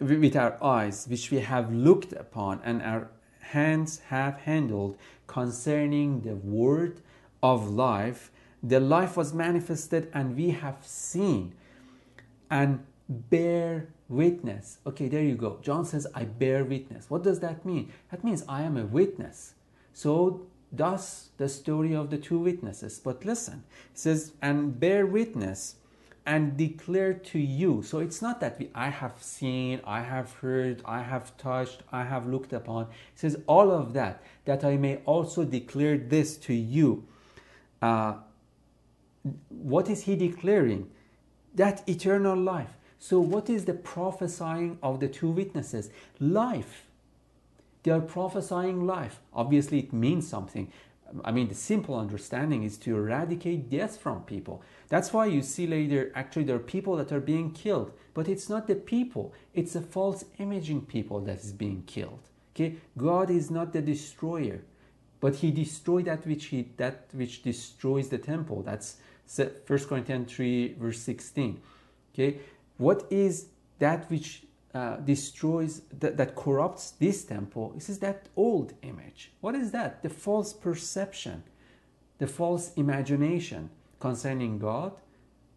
with our eyes which we have looked upon and our hands have handled concerning the word of life the life was manifested and we have seen and bear witness. Okay, there you go. John says, I bear witness. What does that mean? That means I am a witness. So, thus the story of the two witnesses. But listen, it says, and bear witness and declare to you. So it's not that we, I have seen, I have heard, I have touched, I have looked upon. It says all of that, that I may also declare this to you. Uh, what is he declaring? That eternal life. So, what is the prophesying of the two witnesses? Life. They are prophesying life. Obviously, it means something. I mean, the simple understanding is to eradicate death from people. That's why you see later, actually, there are people that are being killed, but it's not the people, it's a false imaging people that is being killed. Okay, God is not the destroyer, but He destroyed that which He that which destroys the temple. That's 1 Corinthians 3, verse 16. Okay, what is that which uh, destroys, that, that corrupts this temple? This is that old image. What is that? The false perception, the false imagination concerning God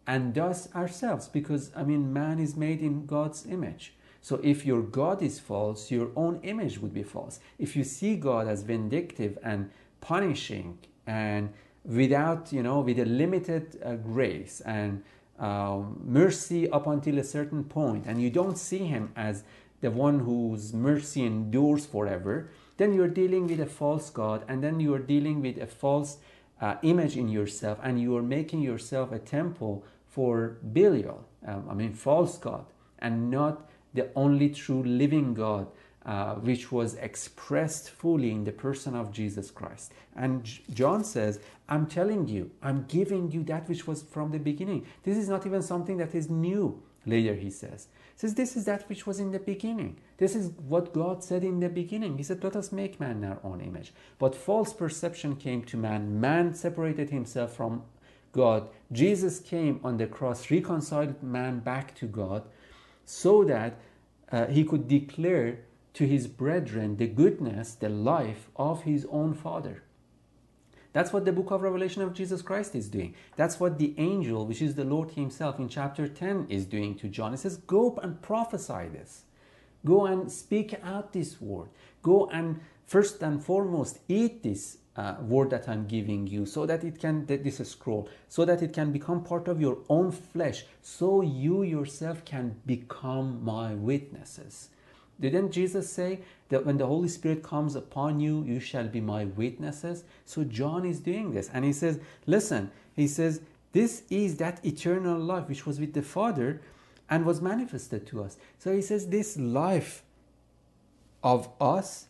and thus ourselves. Because, I mean, man is made in God's image. So if your God is false, your own image would be false. If you see God as vindictive and punishing and without, you know, with a limited uh, grace and um, mercy up until a certain point, and you don't see him as the one whose mercy endures forever, then you're dealing with a false God, and then you're dealing with a false uh, image in yourself, and you are making yourself a temple for Belial, um, I mean, false God, and not the only true living God uh, which was expressed fully in the person of Jesus Christ. And John says, I'm telling you, I'm giving you that which was from the beginning. This is not even something that is new, later he says. Says, This is that which was in the beginning. This is what God said in the beginning. He said, Let us make man in our own image. But false perception came to man. Man separated himself from God. Jesus came on the cross, reconciled man back to God, so that uh, he could declare to his brethren the goodness, the life of his own Father. That's what the book of Revelation of Jesus Christ is doing. That's what the angel, which is the Lord Himself in chapter 10, is doing to John. He says, Go and prophesy this. Go and speak out this word. Go and first and foremost eat this uh, word that I'm giving you so that it can, this scroll, so that it can become part of your own flesh, so you yourself can become my witnesses. Didn't Jesus say that when the Holy Spirit comes upon you, you shall be my witnesses? So John is doing this. And he says, listen, he says, this is that eternal life which was with the Father and was manifested to us. So he says, this life of us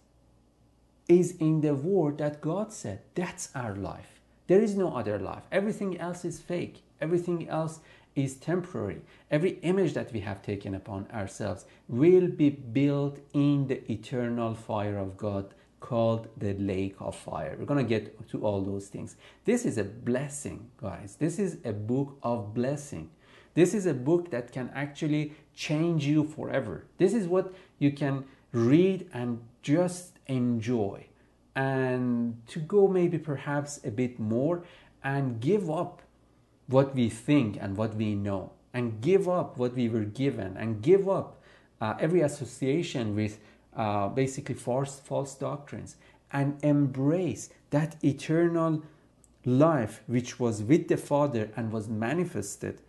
is in the word that God said. That's our life. There is no other life. Everything else is fake. Everything else is temporary. Every image that we have taken upon ourselves will be built in the eternal fire of God called the lake of fire. We're going to get to all those things. This is a blessing, guys. This is a book of blessing. This is a book that can actually change you forever. This is what you can read and just enjoy and to go maybe perhaps a bit more and give up what we think and what we know and give up what we were given and give up uh, every association with uh, basically false, false doctrines and embrace that eternal life which was with the Father and was manifested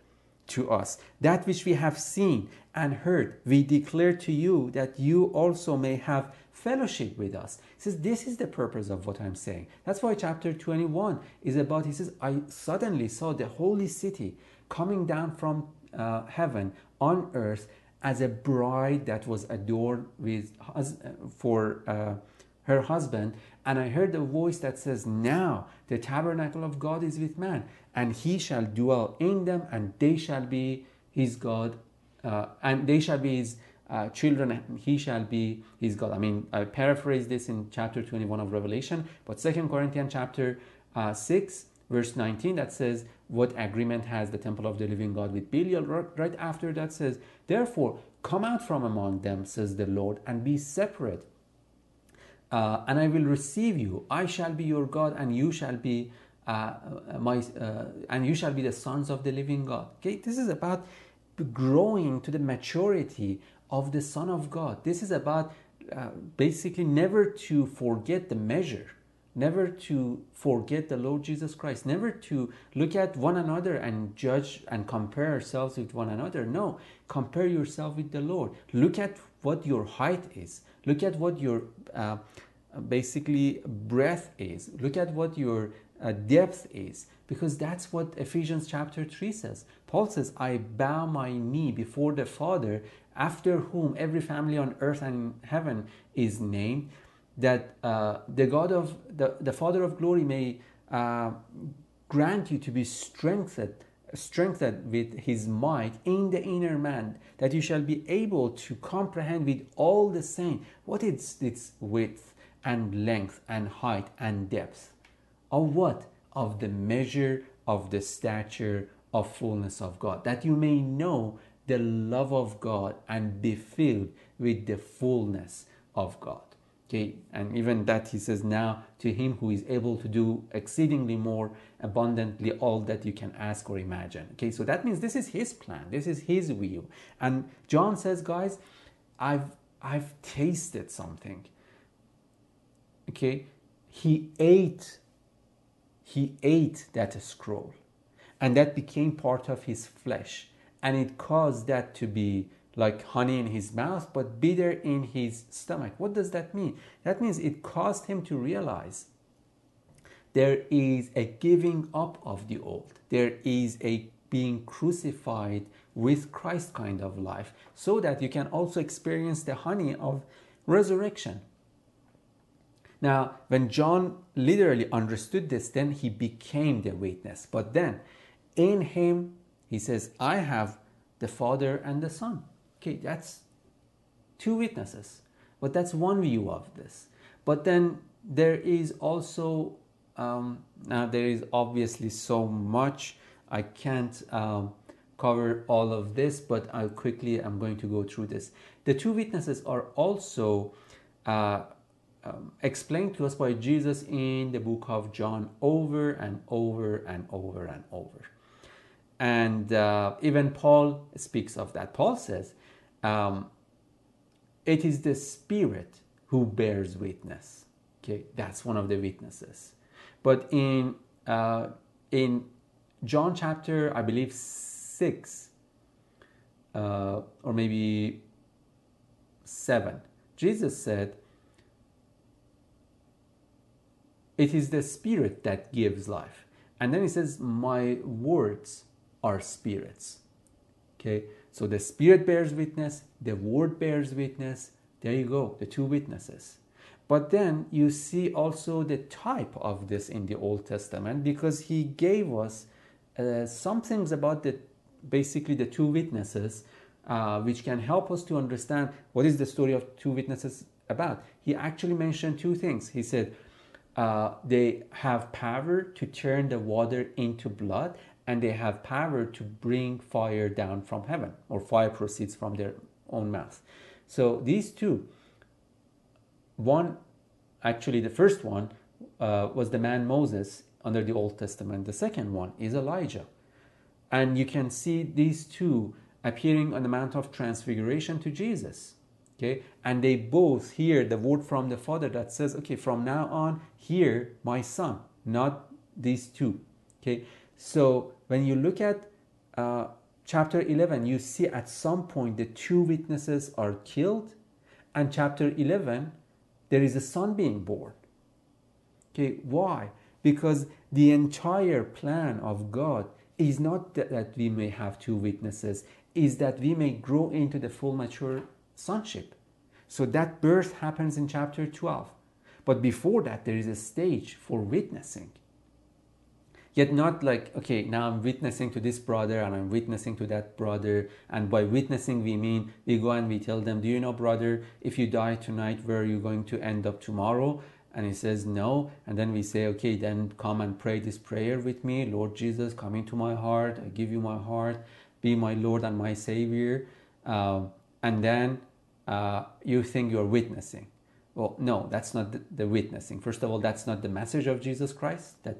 to us. That which we have seen and heard, we declare to you that you also may have fellowship with us. He says, This is the purpose of what I'm saying. That's why chapter 21 is about, he says, I suddenly saw the holy city coming down from uh, heaven on earth as a bride that was adorned with for uh, her husband. And I heard a voice that says, Now the tabernacle of God is with man, and he shall dwell in them, and they shall be his God, uh, and they shall be his uh, children, he shall be his God. I mean, I paraphrase this in chapter 21 of Revelation, but Second Corinthians chapter uh, 6, verse 19, that says, What agreement has the temple of the living God with Belial? Right after that says, Therefore, come out from among them, says the Lord, and be separate. Uh, and I will receive you. I shall be your God, and you shall be uh, my, uh, and you shall be the sons of the living God. Okay, this is about growing to the maturity of the Son of God. This is about uh, basically never to forget the measure, never to forget the Lord Jesus Christ, never to look at one another and judge and compare ourselves with one another. No, compare yourself with the Lord. Look at what your height is. Look at what your uh, basically breadth is. Look at what your uh, depth is because that's what Ephesians chapter 3 says. Paul says, I bow my knee before the Father, after whom every family on earth and heaven is named, that uh, the God of the, the Father of glory may uh, grant you to be strengthened strengthened with his might in the inner man that you shall be able to comprehend with all the saints what is its width and length and height and depth. Of what? Of the measure of the stature of fullness of God, that you may know the love of God and be filled with the fullness of God. Okay, and even that he says now to him who is able to do exceedingly more abundantly all that you can ask or imagine. Okay, so that means this is his plan, this is his will. And John says, guys, I've I've tasted something. Okay, he ate he ate that scroll and that became part of his flesh and it caused that to be like honey in his mouth but bitter in his stomach. What does that mean? That means it caused him to realize there is a giving up of the old. There is a being crucified with Christ kind of life so that you can also experience the honey of resurrection. Now, when John literally understood this, then he became the witness. But then in him, he says, I have the Father and the Son. Okay, that's two witnesses. But that's one view of this. But then there is also, um, now there is obviously so much. I can't um, cover all of this, but I quickly I'm going to go through this. The two witnesses are also uh, um, explained to us by Jesus in the book of John over and over and over and over. And uh, even Paul speaks of that. Paul says, um, It is the Spirit who bears witness. Okay, that's one of the witnesses. But in, uh, in John chapter, I believe, 6, uh, or maybe 7, Jesus said, It is the spirit that gives life. And then he says, My words are spirits. Okay, so the spirit bears witness, the word bears witness. There you go, the two witnesses. But then you see also the type of this in the Old Testament because he gave us uh, some things about the basically the two witnesses, uh, which can help us to understand what is the story of two witnesses about. He actually mentioned two things. He said, uh, they have power to turn the water into blood and they have power to bring fire down from heaven or fire proceeds from their own mouth. So these two one actually the first one uh, was the man moses under the old testament. The second one is elijah. And you can see these two appearing on the mount of transfiguration to jesus okay? And they both hear the word from the father that says okay from now on hear my son not these two okay? So when you look at uh, chapter 11 you see at some point the two witnesses are killed and chapter 11 there is a son being born okay why because the entire plan of god is not that we may have two witnesses is that we may grow into the full mature sonship. So that birth happens in chapter 12. But before that, there is a stage for witnessing. Yet not like, okay, now I'm witnessing to this brother and I'm witnessing to that brother. And by witnessing, we mean we go and we tell them, Do you know, brother, if you die tonight, where are you going to end up tomorrow? And he says, No. And then we say, Okay, then come and pray this prayer with me. Lord Jesus, come into my heart. I give you my heart. Be my Lord and my Savior. Uh, and then uh, you think you're witnessing. Well, no, that's not the, the, witnessing. First of all, that's not the message of Jesus Christ. That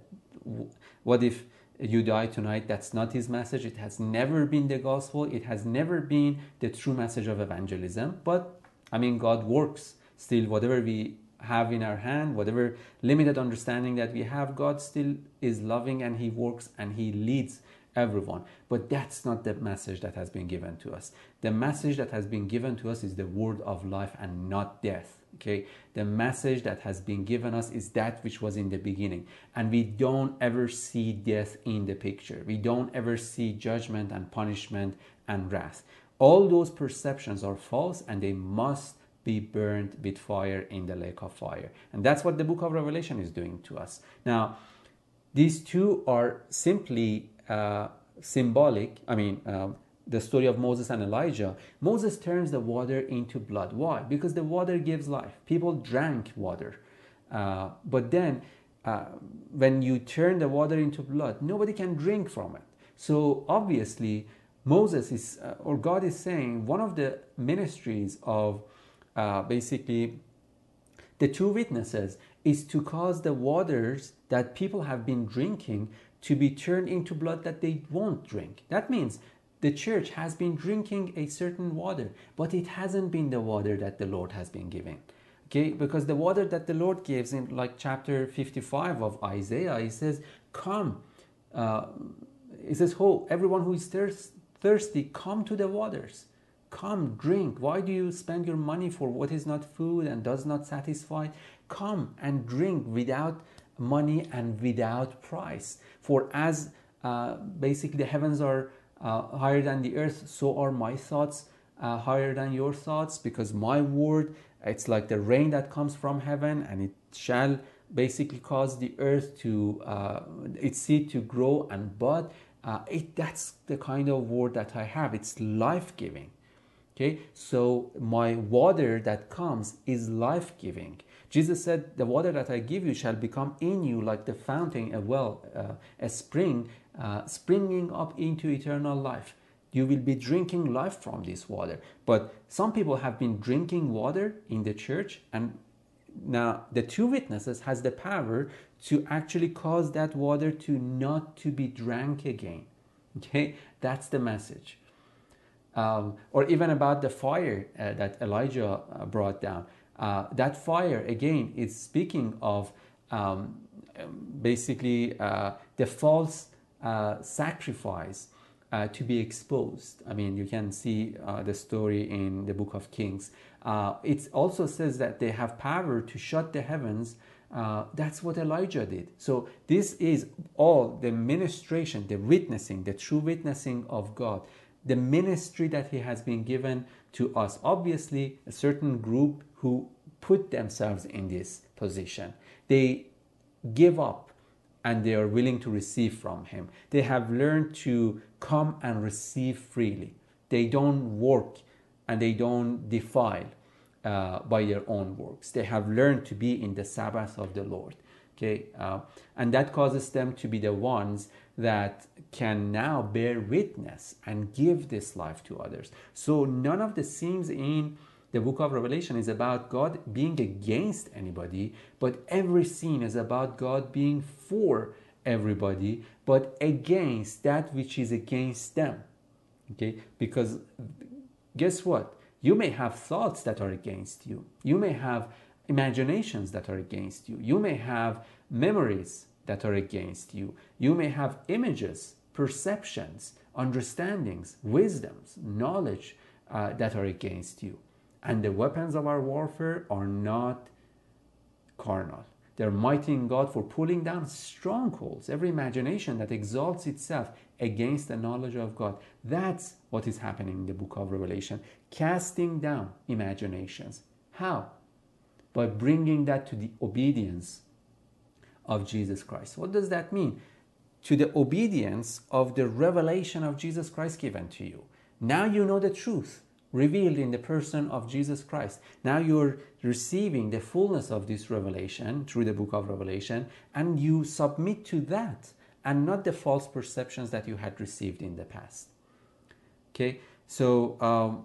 what if you die tonight. That's not his message. It has never been the gospel. It has never been the true message of evangelism. But I mean, God works still, whatever we have in our hand, whatever limited understanding that we have, God still is loving and He works and He leads everyone. But that's not the message that has been given to us. The message that has been given to us is the word of life and not death. Okay, the message that has been given us is that which was in the beginning, and we don't ever see death in the picture. We don't ever see judgment and punishment and wrath. All those perceptions are false and they must be burned with fire in the lake of fire. And that's what the book of Revelation is doing to us. Now, these two are simply uh, symbolic. I mean, uh, the story of Moses and Elijah. Moses turns the water into blood. Why? Because the water gives life. People drank water. Uh, but then, uh, when you turn the water into blood, nobody can drink from it. So, obviously, Moses is, uh, or God is saying, one of the ministries of uh, basically the two witnesses is to cause the waters that people have been drinking to be turned into blood that they won't drink. That means the church has been drinking a certain water, but it hasn't been the water that the Lord has been giving. Okay, because the water that the Lord gives in like chapter 55 of Isaiah, he says, Come. Uh, he says, Ho, everyone who is thirst- thirsty, come to the waters. Come, drink. Why do you spend your money for what is not food and does not satisfy? Come and drink without money and without price. For as uh, basically the heavens are uh, higher than the earth, so are my thoughts uh, higher than your thoughts, because my word, it's like the rain that comes from heaven, and it shall basically cause the earth to uh, its seed to grow and bud. Uh, it, that's the kind of word that I have. It's life giving. Okay, so my water that comes is life giving. Jesus said, The water that I give you shall become in you like the fountain, a well, uh, a spring, uh, springing up into eternal life. You will be drinking life from this water. But some people have been drinking water in the church, and now the two witnesses has the power to actually cause that water to not to be drank again. Okay, that's the message um, or even about the fire uh, that Elijah uh, brought down. Uh, that fire, again, is speaking of um, basically uh, the false uh, sacrifice uh, to be exposed. I mean, you can see the story in the book of Kings. it also says that they have power to shut the heavens. that's what Elijah did. So, this is all the ministration, the witnessing, the true witnessing of God the ministry that he has been given to us. Obviously, a certain group who put themselves in this position, they give up and they are willing to receive from him. They have learned to come and receive freely. They don't work and they don't defile uh, by their own works. They have learned to be in the Sabbath of the Lord. Okay, uh, and that causes them to be the ones that can now bear witness and give this life to others. So none of the scenes in the book of Revelation is about God being against anybody, but every scene is about God being for everybody, but against that which is against them. Okay? Because guess what? You may have thoughts that are against you. You may have imaginations that are against you. You may have memories that are against you. You may have images, perceptions, understandings, wisdoms, knowledge uh, that are against you. And the weapons of our warfare are not carnal. They're mighty in God for pulling down strongholds, every imagination that exalts itself against the knowledge of God. That's what is happening in the book of Revelation. Casting down imaginations. How? By bringing that to the obedience of Jesus Christ. What does that mean? To the obedience of the revelation of Jesus Christ given to you. Now you know the truth revealed in the person of Jesus Christ. Now you're receiving the fullness of this revelation through the book of Revelation, and you submit to that and not the false perceptions that you had received in the past. Okay, so um,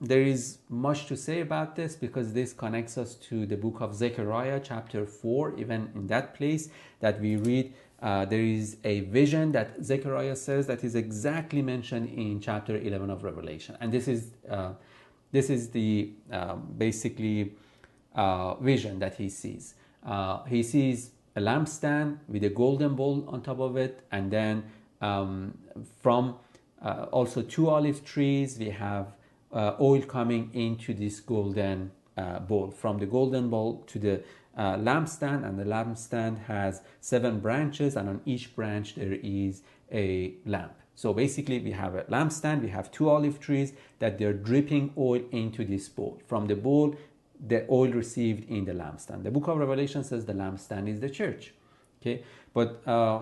there is much to say about this because this connects us to the book of Zechariah, chapter 4, even in that place that we read uh, there is a vision that Zechariah says that is exactly mentioned in chapter 11 of Revelation. And this is, uh, this is the um, basically uh, vision that he sees. Uh, he sees a lampstand with a golden bowl on top of it, and then um, from uh, also two olive trees, we have uh, oil coming into this golden bowl. From the golden bowl to the uh, lampstand, and the lampstand has seven branches, and on each branch there is a lamp. So basically, we have a lampstand, we have two olive trees that they're dripping oil into this bowl. From the bowl, the oil received in the lampstand. The book of Revelation says the lampstand is the church. Okay, but uh,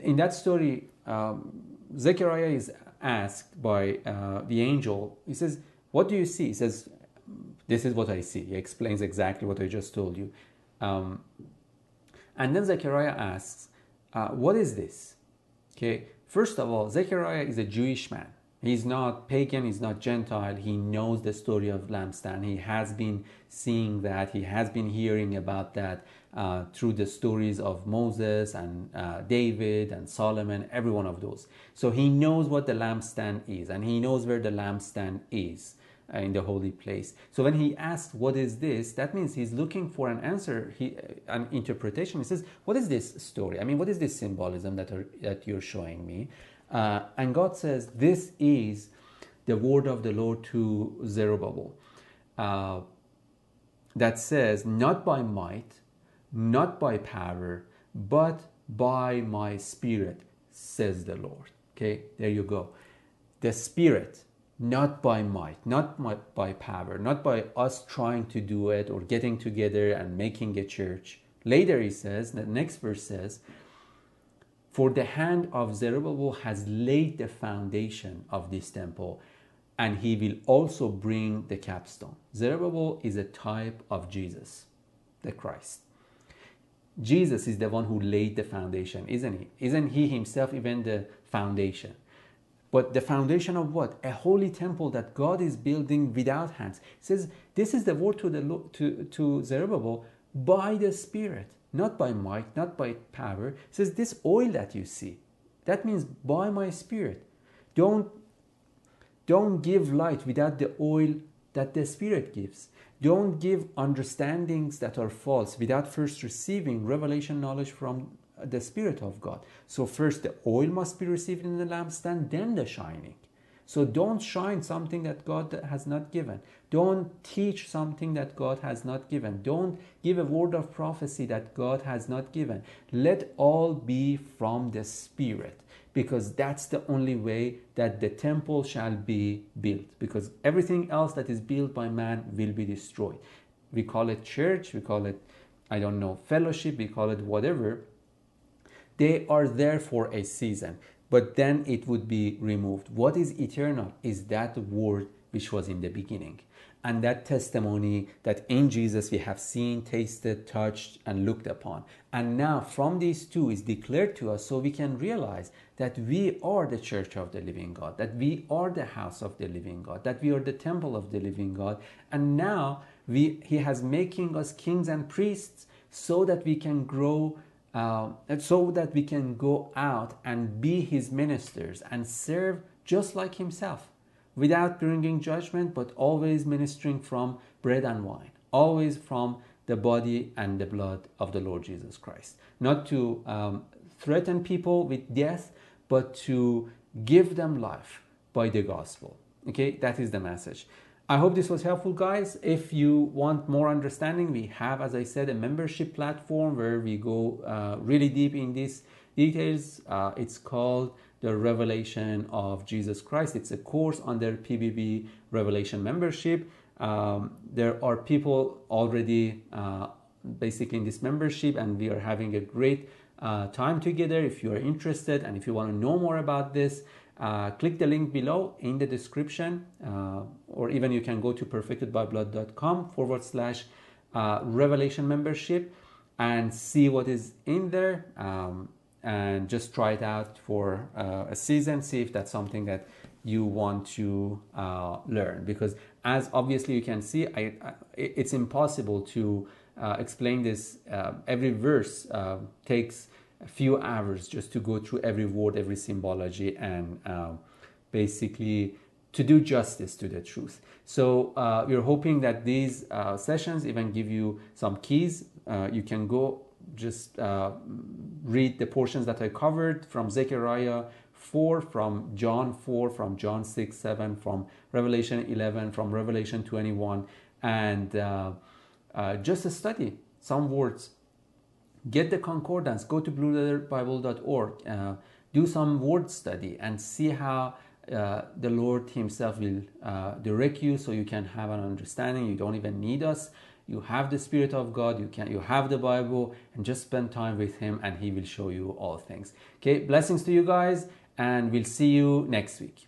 in that story, um, Zechariah is asked by uh, the angel. He says, "What do you see?" He says, this is what I see. He explains exactly what I just told you. Um, and then Zechariah asks, uh, What is this? Okay, first of all, Zechariah is a Jewish man. He's not pagan, he's not Gentile. He knows the story of lampstand. He has been seeing that, he has been hearing about that uh, through the stories of Moses and uh, David and Solomon, every one of those. So he knows what the lampstand is and he knows where the lampstand is. Uh, in the holy place. So when he asks, What is this? that means he's looking for an answer, he, uh, an interpretation. He says, What is this story? I mean, what is this symbolism that, are, that you're showing me? Uh, and God says, This is the word of the Lord to Zerubbabel uh, that says, Not by might, not by power, but by my spirit, says the Lord. Okay, there you go. The spirit not by might, not by power, not by us trying to do it or getting together and making a church. Later he says, the next verse says, For the hand of Zerubbabel has laid the foundation of this temple, and he will also bring the capstone. Zerubbabel is a type of Jesus, the Christ. Jesus is the one who laid the foundation, isn't he? Isn't he himself even the foundation? But the foundation of what? A holy temple that God is building without hands. Says this is the word to the to, to Zerubbabel by the Spirit, not by might, not by power. Says this oil that you see, that means by my Spirit. Don't don't give light without the oil that the Spirit gives. Don't give understandings that are false without first receiving revelation knowledge from the Spirit of God. So, first the oil must be received in the lampstand, then the shining. So, don't shine something that God has not given. Don't teach something that God has not given. Don't give a word of prophecy that God has not given. Let all be from the Spirit because that's the only way that the temple shall be built because everything else that is built by man will be destroyed. We call it church, we call it, I don't know, fellowship, we call it whatever they are there for a season, but then it would be removed. What is eternal is that word which was in the beginning. And that testimony that in Jesus we have seen, tasted, touched, and looked upon. And now from these two is declared to us so we can realize that we are the church of the living God, that we are the house of the living God, that we are the temple of the living God. And now we, He has making us kings and priests so that we can grow uh, so that we can go out and be his ministers and serve just like himself without bringing judgment, but always ministering from bread and wine, always from the body and the blood of the Lord Jesus Christ. Not to um, threaten people with death, but to give them life by the gospel. Okay, that is the message. I hope this was helpful, guys. If you want more understanding, we have, as I said, a membership platform where we go uh, really deep in these details. Uh, it's called the Revelation of Jesus Christ. It's a course under PBB Revelation membership. Um, there are people already uh, basically in this membership, and we are having a great uh, time together. If you are interested and if you want to know more about this, uh, click the link below in the description, uh, or even you can go to perfectedbyblood.com forward slash uh, revelation membership and see what is in there um, and just try it out for uh, a season, see if that's something that you want to learn. Because as obviously you can see, I, I, it's impossible to explain this. every verse takes a few hours just to go through every word, every symbology, and um, basically to do justice to the truth. So uh, we're hoping that these uh, sessions even give you some keys. Uh, you can go just uh, read the portions that I covered from Zechariah 4, from John 4, from John 6, 7, from Revelation 11, from Revelation 21, and uh, uh, just study some words. Get the concordance, go to blueletterbible.org, uh, do some word study, and see how uh, the Lord Himself will uh, direct you so you can have an understanding. You don't even need us. You have the Spirit of God, you can you have the Bible, and just spend time with Him and He will show you all things. Okay, blessings to you guys, and we'll see you next week.